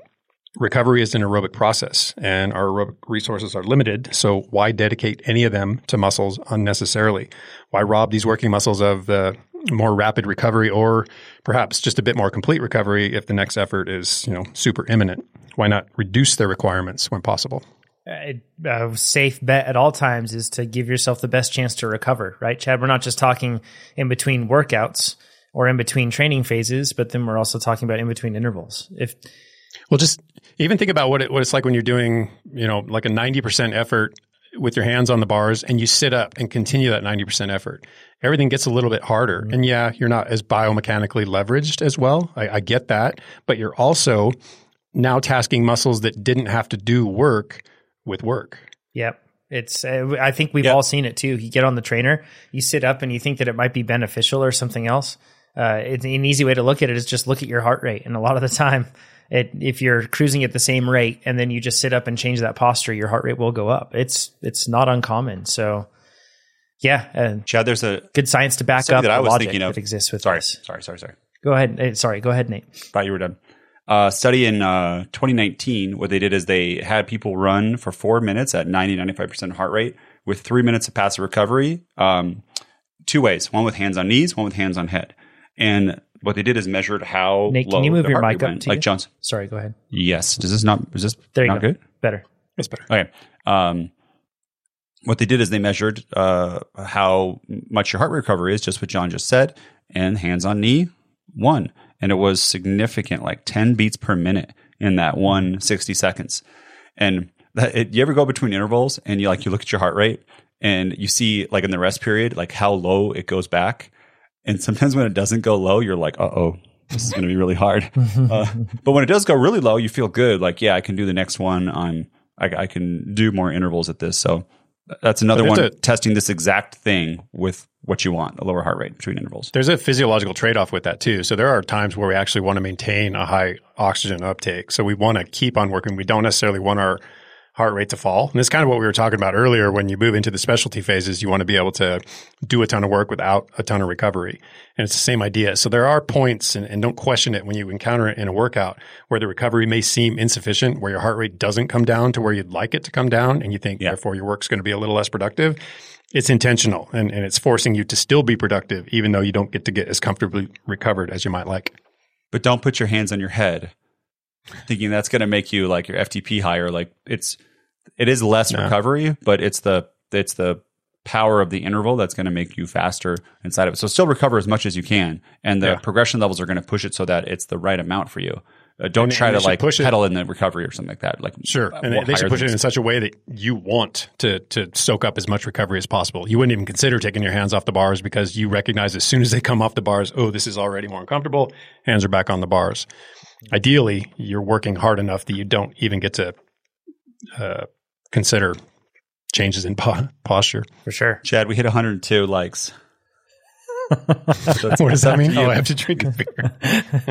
Recovery is an aerobic process and our aerobic resources are limited. So why dedicate any of them to muscles unnecessarily? Why rob these working muscles of the more rapid recovery or perhaps just a bit more complete recovery if the next effort is, you know, super imminent? Why not reduce their requirements when possible? Uh, a safe bet at all times is to give yourself the best chance to recover, right, Chad? We're not just talking in between workouts or in between training phases, but then we're also talking about in between intervals. If well, just even think about what it, what it's like when you're doing, you know, like a 90% effort with your hands on the bars and you sit up and continue that 90% effort. Everything gets a little bit harder. Mm-hmm. And yeah, you're not as biomechanically leveraged as well. I, I get that. But you're also now tasking muscles that didn't have to do work with work. Yep. It's, uh, I think we've yep. all seen it too. You get on the trainer, you sit up and you think that it might be beneficial or something else. Uh, it's an easy way to look at it is just look at your heart rate. And a lot of the time, it, if you're cruising at the same rate and then you just sit up and change that posture, your heart rate will go up. It's it's not uncommon. So yeah, and Chad, there's a good science to back up that I was thinking of. that exists with sorry, this. Sorry, sorry, sorry. Go ahead. Sorry, go ahead, Nate. Thought you were done. Uh, study in uh, 2019, what they did is they had people run for four minutes at 90, 95% heart rate with three minutes of passive recovery. Um, two ways, one with hands on knees, one with hands on head. And what they did is measured how Nate, can you move your mic up to like you? Johnson. Sorry, go ahead. Yes. Does this not is this there not go. good? Better. It's better. Okay. Um, what they did is they measured uh, how much your heart rate recovery is, just what John just said, and hands on knee one, and it was significant, like ten beats per minute in that one 60 seconds. And that, it, you ever go between intervals and you like you look at your heart rate and you see like in the rest period like how low it goes back, and sometimes when it doesn't go low, you're like, uh oh. This is going to be really hard, uh, but when it does go really low, you feel good. Like, yeah, I can do the next one. I'm, I, I can do more intervals at this. So that's another one a- testing this exact thing with what you want a lower heart rate between intervals. There's a physiological trade off with that too. So there are times where we actually want to maintain a high oxygen uptake. So we want to keep on working. We don't necessarily want our heart rate to fall. And it's kind of what we were talking about earlier. When you move into the specialty phases, you want to be able to do a ton of work without a ton of recovery. And it's the same idea. So there are points, and, and don't question it when you encounter it in a workout where the recovery may seem insufficient, where your heart rate doesn't come down to where you'd like it to come down, and you think Yeah. therefore your work's going to be a little less productive. It's intentional and, and it's forcing you to still be productive, even though you don't get to get as comfortably recovered as you might like. but don't put your hands on your head thinking that's going to make you like your ftp higher like it's it is less No. recovery but it's the it's the power of the interval that's going to make you faster inside of it so still recover as much as you can and the Yeah. progression levels are going to push it so that it's the right amount for you uh, don't And- try and to like push it- pedal in the recovery or something like that like Sure, uh, and they should push it in such a way that you want to to soak up as much recovery as possible. You wouldn't even consider taking your hands off the bars because you recognize as soon as they come off the bars, oh, this is already more uncomfortable. Hands are back on the bars. Ideally, you're working hard enough that you don't even get to uh, consider changes in po- posture. for sure. chad we hit 102 likes So it's- What does that mean? Oh, I have to drink a beer.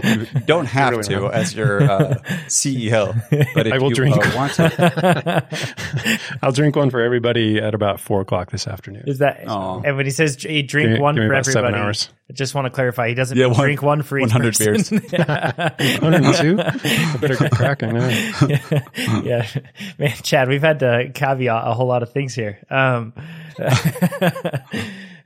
you don't have Really to not. as your uh, CEO, but if I will you drink. Uh, want to, I'll drink one for everybody at about four o'clock this afternoon. Is that? Aw. And when he says he drink Give one give for about seven everybody, hours. I just want to clarify. He doesn't Yeah, one- drink one for each 100 person. 102? I better get cracking now. yeah, man, Chad, we've had to caveat a whole lot of things here. Um,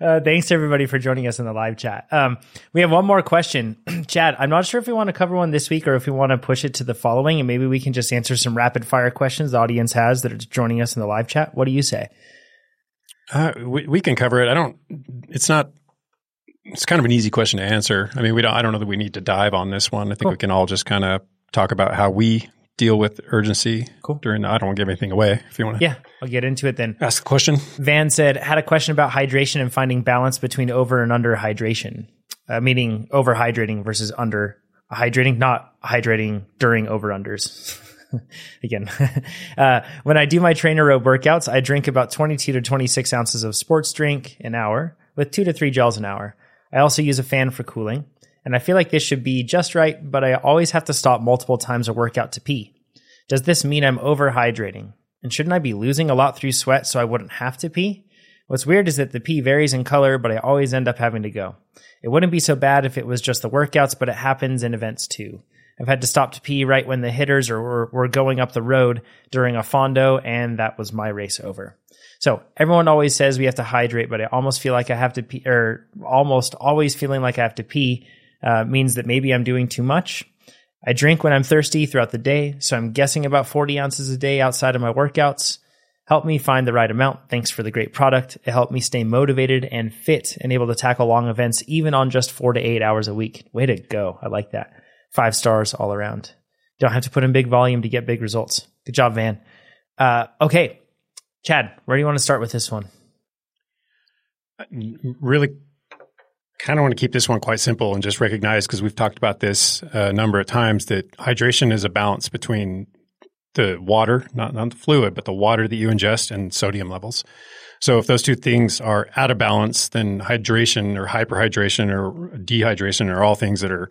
uh, thanks everybody for joining us in the live chat. Um, we have one more question, Chad. I'm not sure if we want to cover one this week or if we want to push it to the following, and maybe we can just answer some rapid fire questions the audience has that are joining us in the live chat. What do you say? Uh, we, we can cover it. I don't. It's not. It's kind of an easy question to answer. I mean, we don't. I don't know that we need to dive on this one. I think we can all just kind of talk about how we deal with urgency. Cool. During. The, I don't want to give anything away. If you want to Yeah, I'll get into it then. ask the question. Van said, had a question about hydration and finding balance between over and under hydration, uh, meaning over hydrating versus under hydrating, not hydrating during over unders. Again, uh, when I do my TrainerRoad workouts, I drink about 22 to 26 ounces of sports drink an hour with two to three gels an hour. I also use a fan for cooling, and I feel like this should be just right, but I always have to stop multiple times a workout to pee. Does this mean I'm overhydrating? And shouldn't I be losing a lot through sweat so I wouldn't have to pee? What's weird is that the pee varies in color, but I always end up having to go. It wouldn't be so bad if it was just the workouts, but it happens in events too. I've had to stop to pee right when the hitters are, were, were going up the road during a fondo, and that was my race over. So everyone always says we have to hydrate, but I almost feel like I have to pee, or almost always feeling like I have to pee uh, means that maybe I'm doing too much. I drink when I'm thirsty throughout the day, so I'm guessing about 40 ounces a day outside of my workouts. Help me find the right amount. Thanks for the great product. It helped me stay motivated and fit and able to tackle long events even on just four to eight hours a week. Way to go. I like that. Five stars all around. Don't have to put in big volume to get big results. Good job, Van. Uh, okay. Chad, where do you want to start with this one? really kind of want to keep this one quite simple and just recognize because we've talked about this a number of times that hydration is a balance between the water, not, not the fluid, but the water that you ingest and sodium levels. So if those two things are out of balance, then hydration or hyperhydration or dehydration are all things that are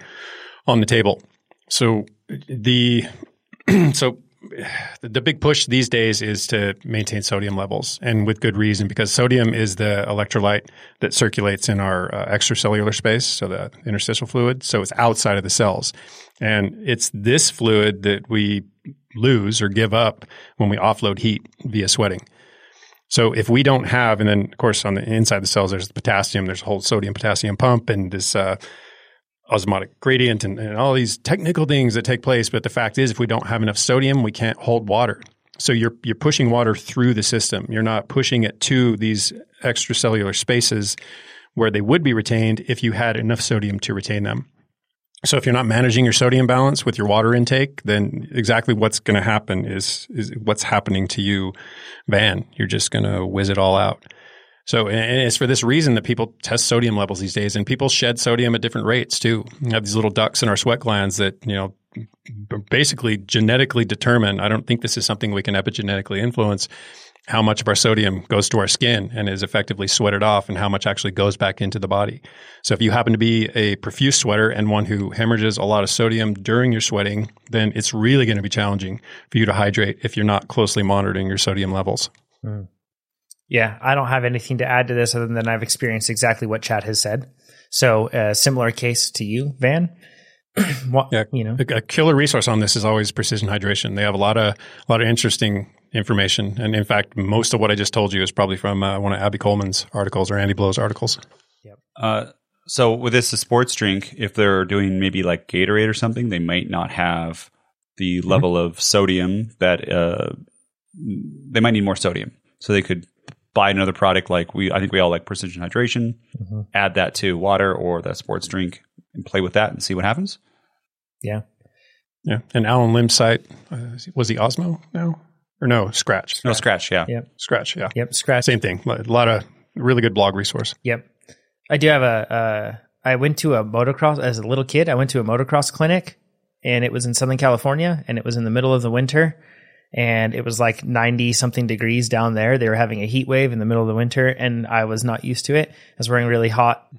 on the table. So the so the, big push these days is to maintain sodium levels, and with good reason, because sodium is the electrolyte that circulates in our uh, extracellular space, so the interstitial fluid. So it's outside of the cells, and it's this fluid that we lose or give up when we offload heat via sweating. So if we don't have, and then of course on the inside the cells, there's the potassium, there's a whole sodium potassium pump, and this uh, osmotic gradient, and, and all these technical things that take place. But the fact is, if we don't have enough sodium, we can't hold water. So you're you're pushing water through the system. You're not pushing it to these extracellular spaces where they would be retained if you had enough sodium to retain them. So if you're not managing your sodium balance with your water intake, then exactly what's going to happen is is what's happening to you, Van. You're just going to whiz it all out. So and it's for this reason that people test sodium levels these days, and people shed sodium at different rates too. We have these little ducts in our sweat glands that you know basically genetically determine. I don't think this is something we can epigenetically influence how much of our sodium goes to our skin and is effectively sweated off and how much actually goes back into the body. So if you happen to be a profuse sweater and one who hemorrhages a lot of sodium during your sweating, then it's really going to be challenging for you to hydrate if you're not closely monitoring your sodium levels. Mm. Yeah, I don't have anything to add to this other than I've experienced exactly what Chad has said. So a uh, similar case to you, Van. what, yeah, you know, a, a, killer resource on this is always precision hydration. They have a lot of a lot of interesting information, and in fact, most of what I just told you is probably from uh, one of Abby Coleman's articles or Andy Blow's articles. Yep. Uh, so with this a sports drink, if they're doing maybe like Gatorade or something, they might not have the mm-hmm. level of sodium that uh, they might need more sodium. So they could buy another product like we. I think we all like Precision Hydration. Mm-hmm. Add that to water or that sports drink and play with that and see what happens. Yeah. Yeah. And Allen Lim's site uh, was he Osmo now? Or no, Scratch. Scratch. No, Scratch, yeah. Yep. Scratch, yeah. Yep, Scratch. Same thing. A lot of really good blog resource. Yep. I do have a. Uh, I went to a motocross as a little kid. I went to a motocross clinic, and it was in Southern California, and it was in the middle of the winter, and it was like ninety something degrees down there. They were having a heat wave in the middle of the winter, and I was not used to it. I was wearing really hot,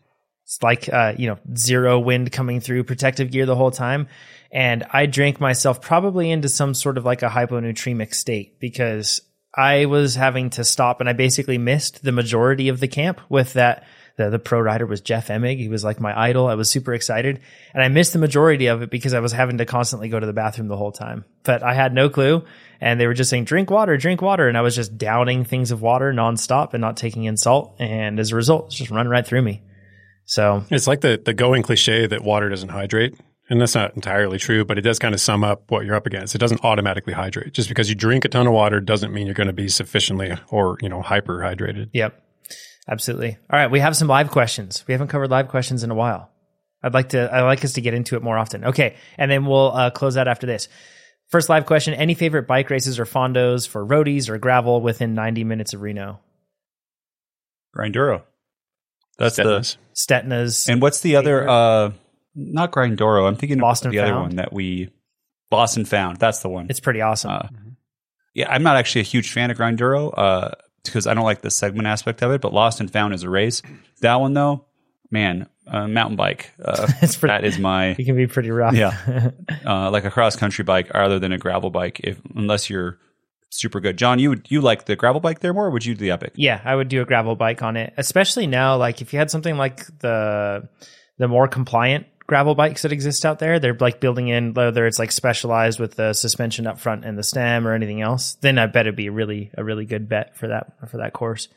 like uh, you know, zero wind coming through protective gear the whole time, and I drank myself probably into some sort of like a hyponatremic state because I was having to stop and I basically missed the majority of the camp with that. The, the pro rider was Jeff Emig. He was like my idol. I was super excited and I missed the majority of it because I was having to constantly go to the bathroom the whole time, but I had no clue. And they were just saying, drink water, drink water. And I was just downing things of water nonstop and not taking in salt. And as a result, it's just run right through me. So it's like the, the going cliche that water doesn't hydrate and that's not entirely true, but it does kind of sum up what you're up against. It doesn't automatically hydrate. Just because you drink a ton of water doesn't mean you're going to be sufficiently or, you know, hyper hydrated. Yep. Absolutely. All right. We have some live questions. We haven't covered live questions in a while. I'd like to, I'd like us to get into it more often. Okay. And then we'll uh, close out after this. First live question Any favorite bike races or fondos for roadies or gravel within 90 minutes of Reno? Grinduro. That's Stetina's. the Stetina's. And what's the other? Uh, not Grinduro. I'm thinking Boston the Found. other one that we Lost and Found. That's the one. It's pretty awesome. Uh, mm-hmm. Yeah, I'm not actually a huge fan of Grindoro uh, because I don't like the segment aspect of it. But Lost and Found is a race. That one though, man, uh, mountain bike. Uh, pretty, that is my. It can be pretty rough. Yeah, uh, like a cross country bike rather than a gravel bike. If unless you're super good. John, you would you like the gravel bike there more, or would you do the Epic? Yeah, I would do a gravel bike on it, especially now. Like if you had something like the the more compliant gravel bikes that exist out there. They're like building in whether it's like specialized with the suspension up front and the stem or anything else. Then I bet it'd be really a really good bet for that for that course.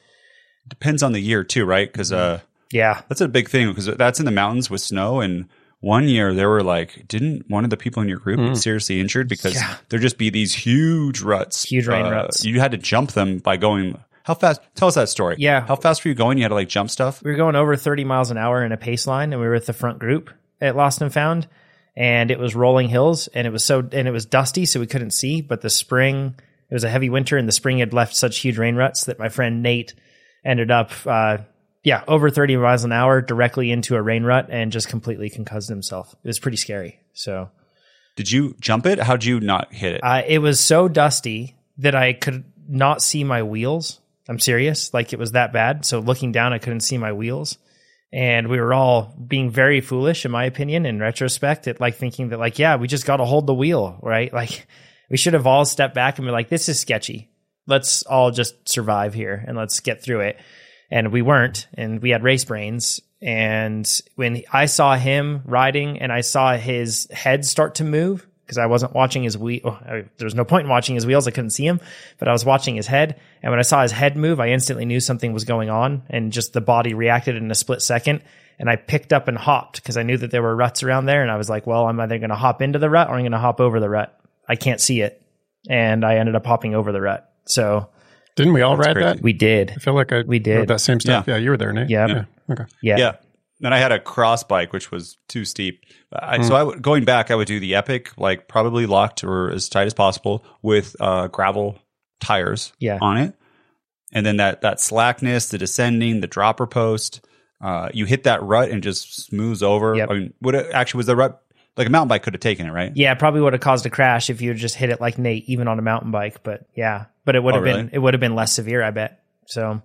Depends on the year too, right? Because uh, yeah, that's a big thing because that's in the mountains with snow. And one year there were like, didn't one of the people in your group mm. get seriously injured because yeah. there'd just be these huge ruts, huge rain uh, ruts. You had to jump them by going how fast? Tell us that story. Yeah. How fast were you going? You had to like jump stuff? We were going over 30 miles an hour in a pace line and we were at the front group at Lost and Found, and it was rolling hills, and it was so and it was dusty, so we couldn't see. But the spring, it was a heavy winter, and the spring had left such huge rain ruts that my friend Nate ended up, uh, yeah, over thirty miles an hour directly into a rain rut and just completely concussed himself. It was pretty scary. So, did you jump it? How'd you not hit it? Uh, it was so dusty that I could not see my wheels. I'm serious. Like it was that bad. So looking down, I couldn't see my wheels and we were all being very foolish in my opinion in retrospect at like thinking that like yeah we just got to hold the wheel right? Like we should have all stepped back and be like this is sketchy. Let's all just survive here and let's get through it. And we weren't and we had race brains. And when i saw him riding and i saw his head start to move because I wasn't watching his wheel. Oh, there was no point in watching his wheels. I couldn't see him, but I was watching his head. And when I saw his head move, I instantly knew something was going on and just the body reacted in a split second. And I picked up and hopped because I knew that there were ruts around there. And I was like, well, I'm either going to hop into the rut or I'm going to hop over the rut. I can't see it. and I ended up hopping over the rut. So Didn't we all ride crazy. that? we did. I feel like I We did. rode that same stuff. Yeah, you were there, Nate. Yeah. yeah. Okay. Yeah. Yeah. Then I had a cross bike, which was too steep. I, So I going back, I would do the Epic, like probably locked or as tight as possible with uh, gravel tires Yeah. on it, and then that that slackness, the descending, the dropper post. Uh, you hit that rut and just smooths over. Yep. I mean, would it actually was the rut like a mountain bike could have taken it, right? Yeah, probably would have caused a crash if you just hit it like Nate, even on a mountain bike. But yeah, but it would Oh, have been it would have been less severe, I bet. So,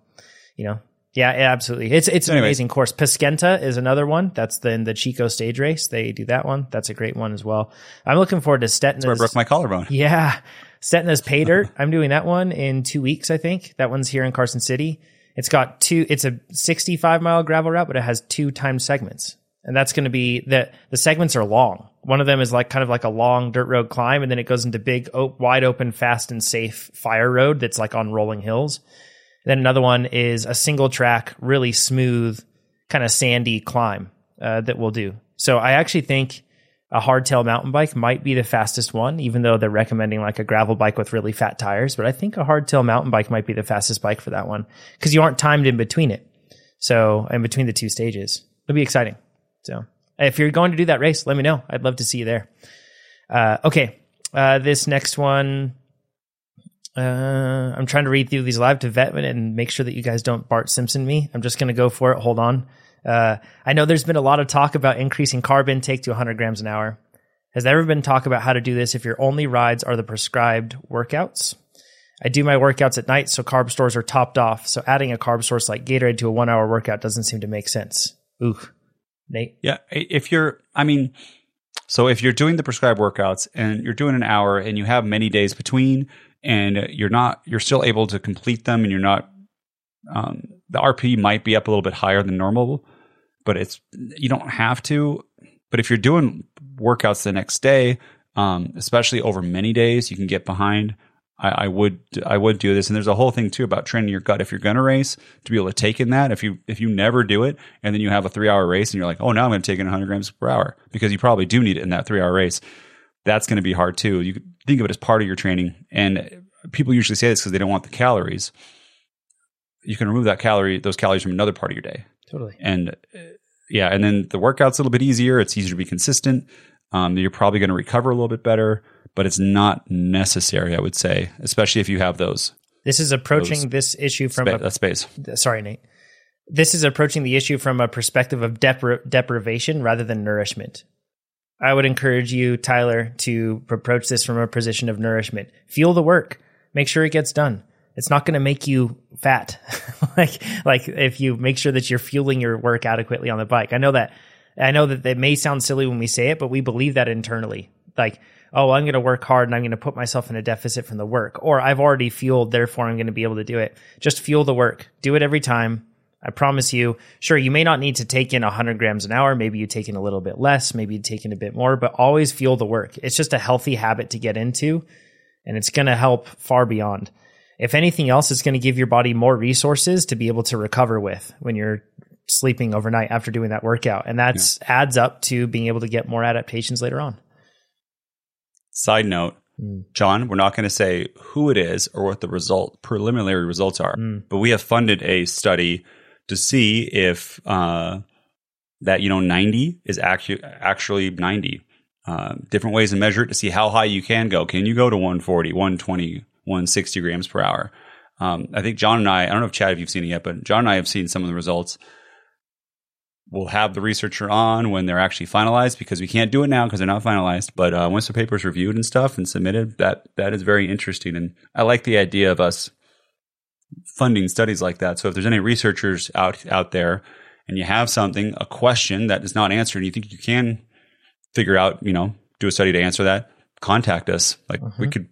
you know, yeah, absolutely. It's it's an Anyways. amazing course. Paskenta is another one. That's the in the Chico stage race. They do that one. That's a great one as well. I'm looking forward to Where I broke my collarbone. Yeah, Stetina's pay dirt. I'm doing that one in two weeks. I think that one's here in Carson City. It's got two. It's a 65 mile gravel route, but it has two timed segments, and that's going to be the the segments are long. One of them is like kind of like a long dirt road climb, and then it goes into big, wide open, fast and safe fire road that's like on rolling hills. Then another one is a single track, really smooth, kind of sandy climb uh, that we'll do. So I actually think a hardtail mountain bike might be the fastest one, even though they're recommending like a gravel bike with really fat tires. But I think a hardtail mountain bike might be the fastest bike for that one because you aren't timed in between it. So in between the two stages, it'll be exciting. So if you're going to do that race, let me know. I'd love to see you there. Uh, okay, uh, this next one. Uh, I'm trying to read through these live to Vetman and make sure that you guys don't Bart Simpson me. I'm just going to go for it. Hold on. Uh, I know there's been a lot of talk about increasing carb intake to 100 grams an hour. Has there ever been talk about how to do this if your only rides are the prescribed workouts? I do my workouts at night, so carb stores are topped off. So adding a carb source like Gatorade to a one hour workout doesn't seem to make sense. Ooh, Nate. Yeah, if you're, I mean, so if you're doing the prescribed workouts and you're doing an hour and you have many days between, and you're not, you're still able to complete them, and you're not, um, the RP might be up a little bit higher than normal, but it's you don't have to. But if you're doing workouts the next day, um, especially over many days, you can get behind. I, I would I would do this, and there's a whole thing too about training your gut. If you're going to race, to be able to take in that. If you if you never do it, and then you have a three hour race, and you're like, oh, now I'm going to take in 100 grams per hour because you probably do need it in that three hour race. That's going to be hard too. You could think of it as part of your training, and people usually say this because they don't want the calories. You can remove that calorie, those calories from another part of your day Totally. and uh, yeah, and then the workout's a little bit easier. It's easier to be consistent. Um, you're probably going to recover a little bit better, but it's not necessary, I would say, especially if you have those This is approaching this issue from spa- a space. sorry, Nate. This is approaching the issue from a perspective of depri- deprivation rather than nourishment. I would encourage you, Tyler, to approach this from a position of nourishment. Fuel the work. Make sure it gets done. It's not going to make you fat. like, like if you make sure that you're fueling your work adequately on the bike. I know that, I know that it may sound silly when we say it, but we believe that internally. Like, oh, I'm going to work hard and I'm going to put myself in a deficit from the work, or I've already fueled, therefore I'm going to be able to do it. Just fuel the work. Do it every time. I promise you, sure, you may not need to take in 100 grams an hour. Maybe you take in a little bit less, maybe you take in a bit more, but always fuel the work. It's just a healthy habit to get into, and it's going to help far beyond. If anything else, it's going to give your body more resources to be able to recover with when you're sleeping overnight after doing that workout. And that's adds up to being able to get more adaptations later on. Side note, Mm. John, we're not going to say who it is or what the result preliminary results are, Mm. but we have funded a study to see if uh, that you know 90 is actually actually 90. Uh, different ways to measure it to see how high you can go. Can you go to 140, 120, 160 grams per hour? Um, I think John and I, I don't know if Chad, if you've seen it yet, but John and I have seen some of the results. We'll have the researcher on when they're actually finalized because we can't do it now because they're not finalized. But uh, once the paper's reviewed and stuff and submitted, that that is very interesting. And I like the idea of us funding studies like that. So if there's any researchers out out there and you have something, a question that is not answered, and you think you can figure out, you know, do a study to answer that, contact us. Like we could,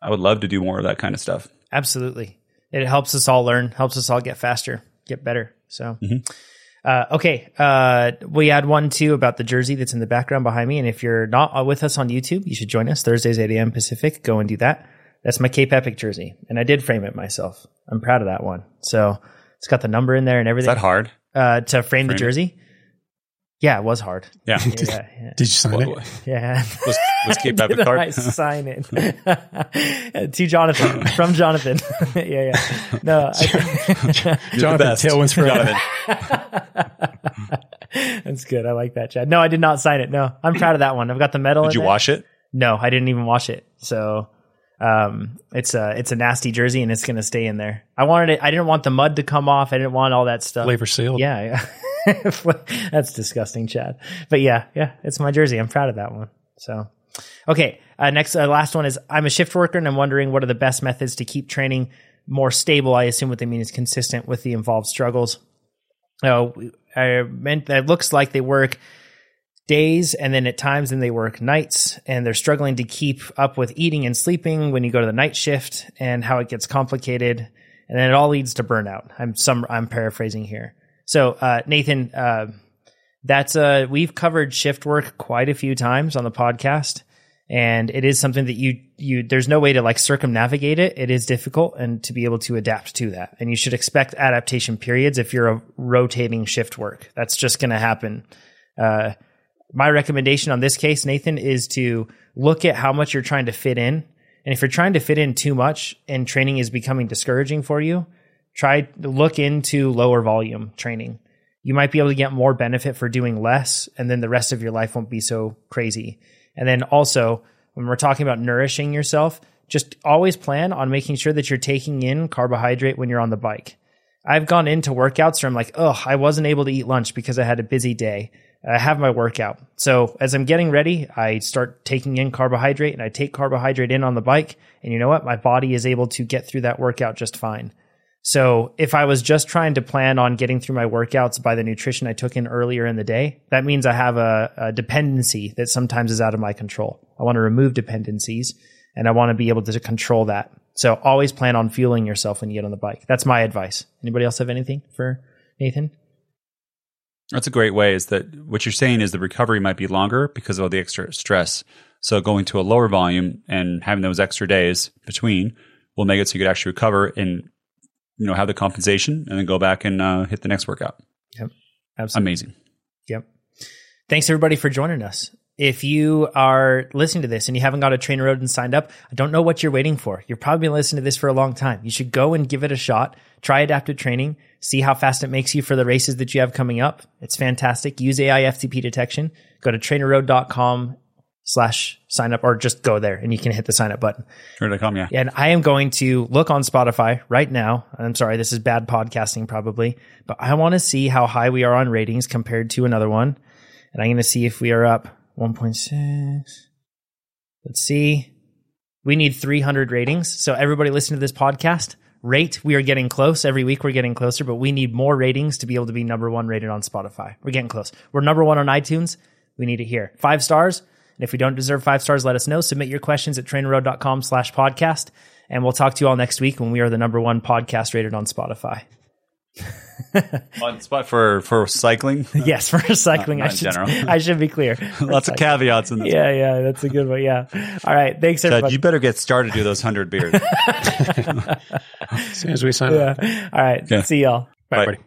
I would love to do more of that kind of stuff. Absolutely. It helps us all learn, helps us all get faster, get better. So, Mhm. uh, okay. Uh, we had one too about the jersey that's in the background behind me. And if you're not with us on YouTube, you should join us Thursdays, 8 a.m. Pacific. Go and do that. That's my Cape Epic jersey. And I did frame it myself. I'm proud of that one. So it's got the number in there and Is everything that hard? uh, to frame, the Frame it? jersey. Yeah, it was hard. Yeah. Yeah, yeah. Did you sign Well, it? yeah. let's, let's keep that Did card. I sign it to Jonathan from Jonathan? yeah, yeah. No, I, Jonathan, best. tailwinds for Jonathan. that's good. I like that, Chad. No, I did not sign it. No, I'm proud of that one. I've got the medal. Did in you there. wash it? No, I didn't even wash it. So um, it's a it's a nasty jersey, and it's going to stay in there. I wanted it. I didn't want the mud to come off. I didn't want all that stuff. flavor sealed. Yeah, yeah. That's disgusting, Chad. But yeah, yeah, it's my jersey. I'm proud of that one. So, okay. Uh, next, uh, last one is I'm a shift worker and I'm wondering what are the best methods to keep training more stable. I assume what they mean is consistent with the involved struggles. Uh, I meant that it looks like they work days and then at times then they work nights and they're struggling to keep up with eating and sleeping when you go to the night shift and how it gets complicated and then it all leads to burnout. I'm some I'm paraphrasing here. So uh, Nathan, uh, that's uh we've covered shift work quite a few times on the podcast and it is something that you you there's no way to like circumnavigate it it is difficult and to be able to adapt to that and you should expect adaptation periods if you're a rotating shift work that's just going to happen uh my recommendation on this case nathan is to look at how much you're trying to fit in. And if you're trying to fit in too much and training is becoming discouraging for you try to look into lower volume training. You might be able to get more benefit for doing less and then the rest of your life won't be so crazy. And then also when we're talking about nourishing yourself just always plan on making sure that you're taking in carbohydrate when you're on the bike. I've gone into workouts where i'm like oh i wasn't able to eat lunch because i had a busy day i have my workout so as i'm getting ready i start taking in carbohydrate and i take carbohydrate in on the bike and you know what my body is able to get through that workout just fine so if I was just trying to plan on getting through my workouts by the nutrition I took in earlier in the day, that means I have a, a dependency that sometimes is out of my control. I want to remove dependencies and I want to be able to control that. So always plan on fueling yourself when you get on the bike. That's my advice. Anybody else have anything for Nathan? That's a great way. Is that what you're saying? Is the recovery might be longer because of all the extra stress. So going to a lower volume and having those extra days between will make it so you could actually recover and you know have the compensation and then go back and uh, hit the next workout. Yep, absolutely. Amazing. Yep. Thanks everybody for joining us. If you are listening to this and you haven't got a TrainerRoad and signed up, I don't know what you're waiting for. You've probably been listening to this for a long time. You should go and give it a shot. Try adaptive training. See how fast it makes you for the races that you have coming up. It's fantastic. Use AI FTP detection. Go to trainerroad.com slash sign up or just go there and you can hit the sign up button. Sure.com, yeah. And I am going to look on Spotify right now. I'm sorry, this is bad podcasting probably, but I want to see how high we are on ratings compared to another one. And I'm going to see if we are up 1.6. Let's see. We need 300 ratings. So everybody listen to this podcast. Rate. We are getting close. Every week we're getting closer, but we need more ratings to be able to be number one rated on Spotify. We're getting close. We're number one on iTunes. We need it here. Five stars. And if we don't deserve five stars, let us know. Submit your questions at trainerroad.com slash podcast. And we'll talk to you all next week when we are the number one podcast rated on Spotify. On spot for for cycling. Yes, for cycling. not I should, general. I should be clear. Lots of caveats in this. Yeah, yeah, that's a good one. Yeah. All right. Thanks, Ted, everybody. you better get started to those hundred beers. As soon as we sign up. All right. Yeah. See y'all. Bye, Bye. buddy.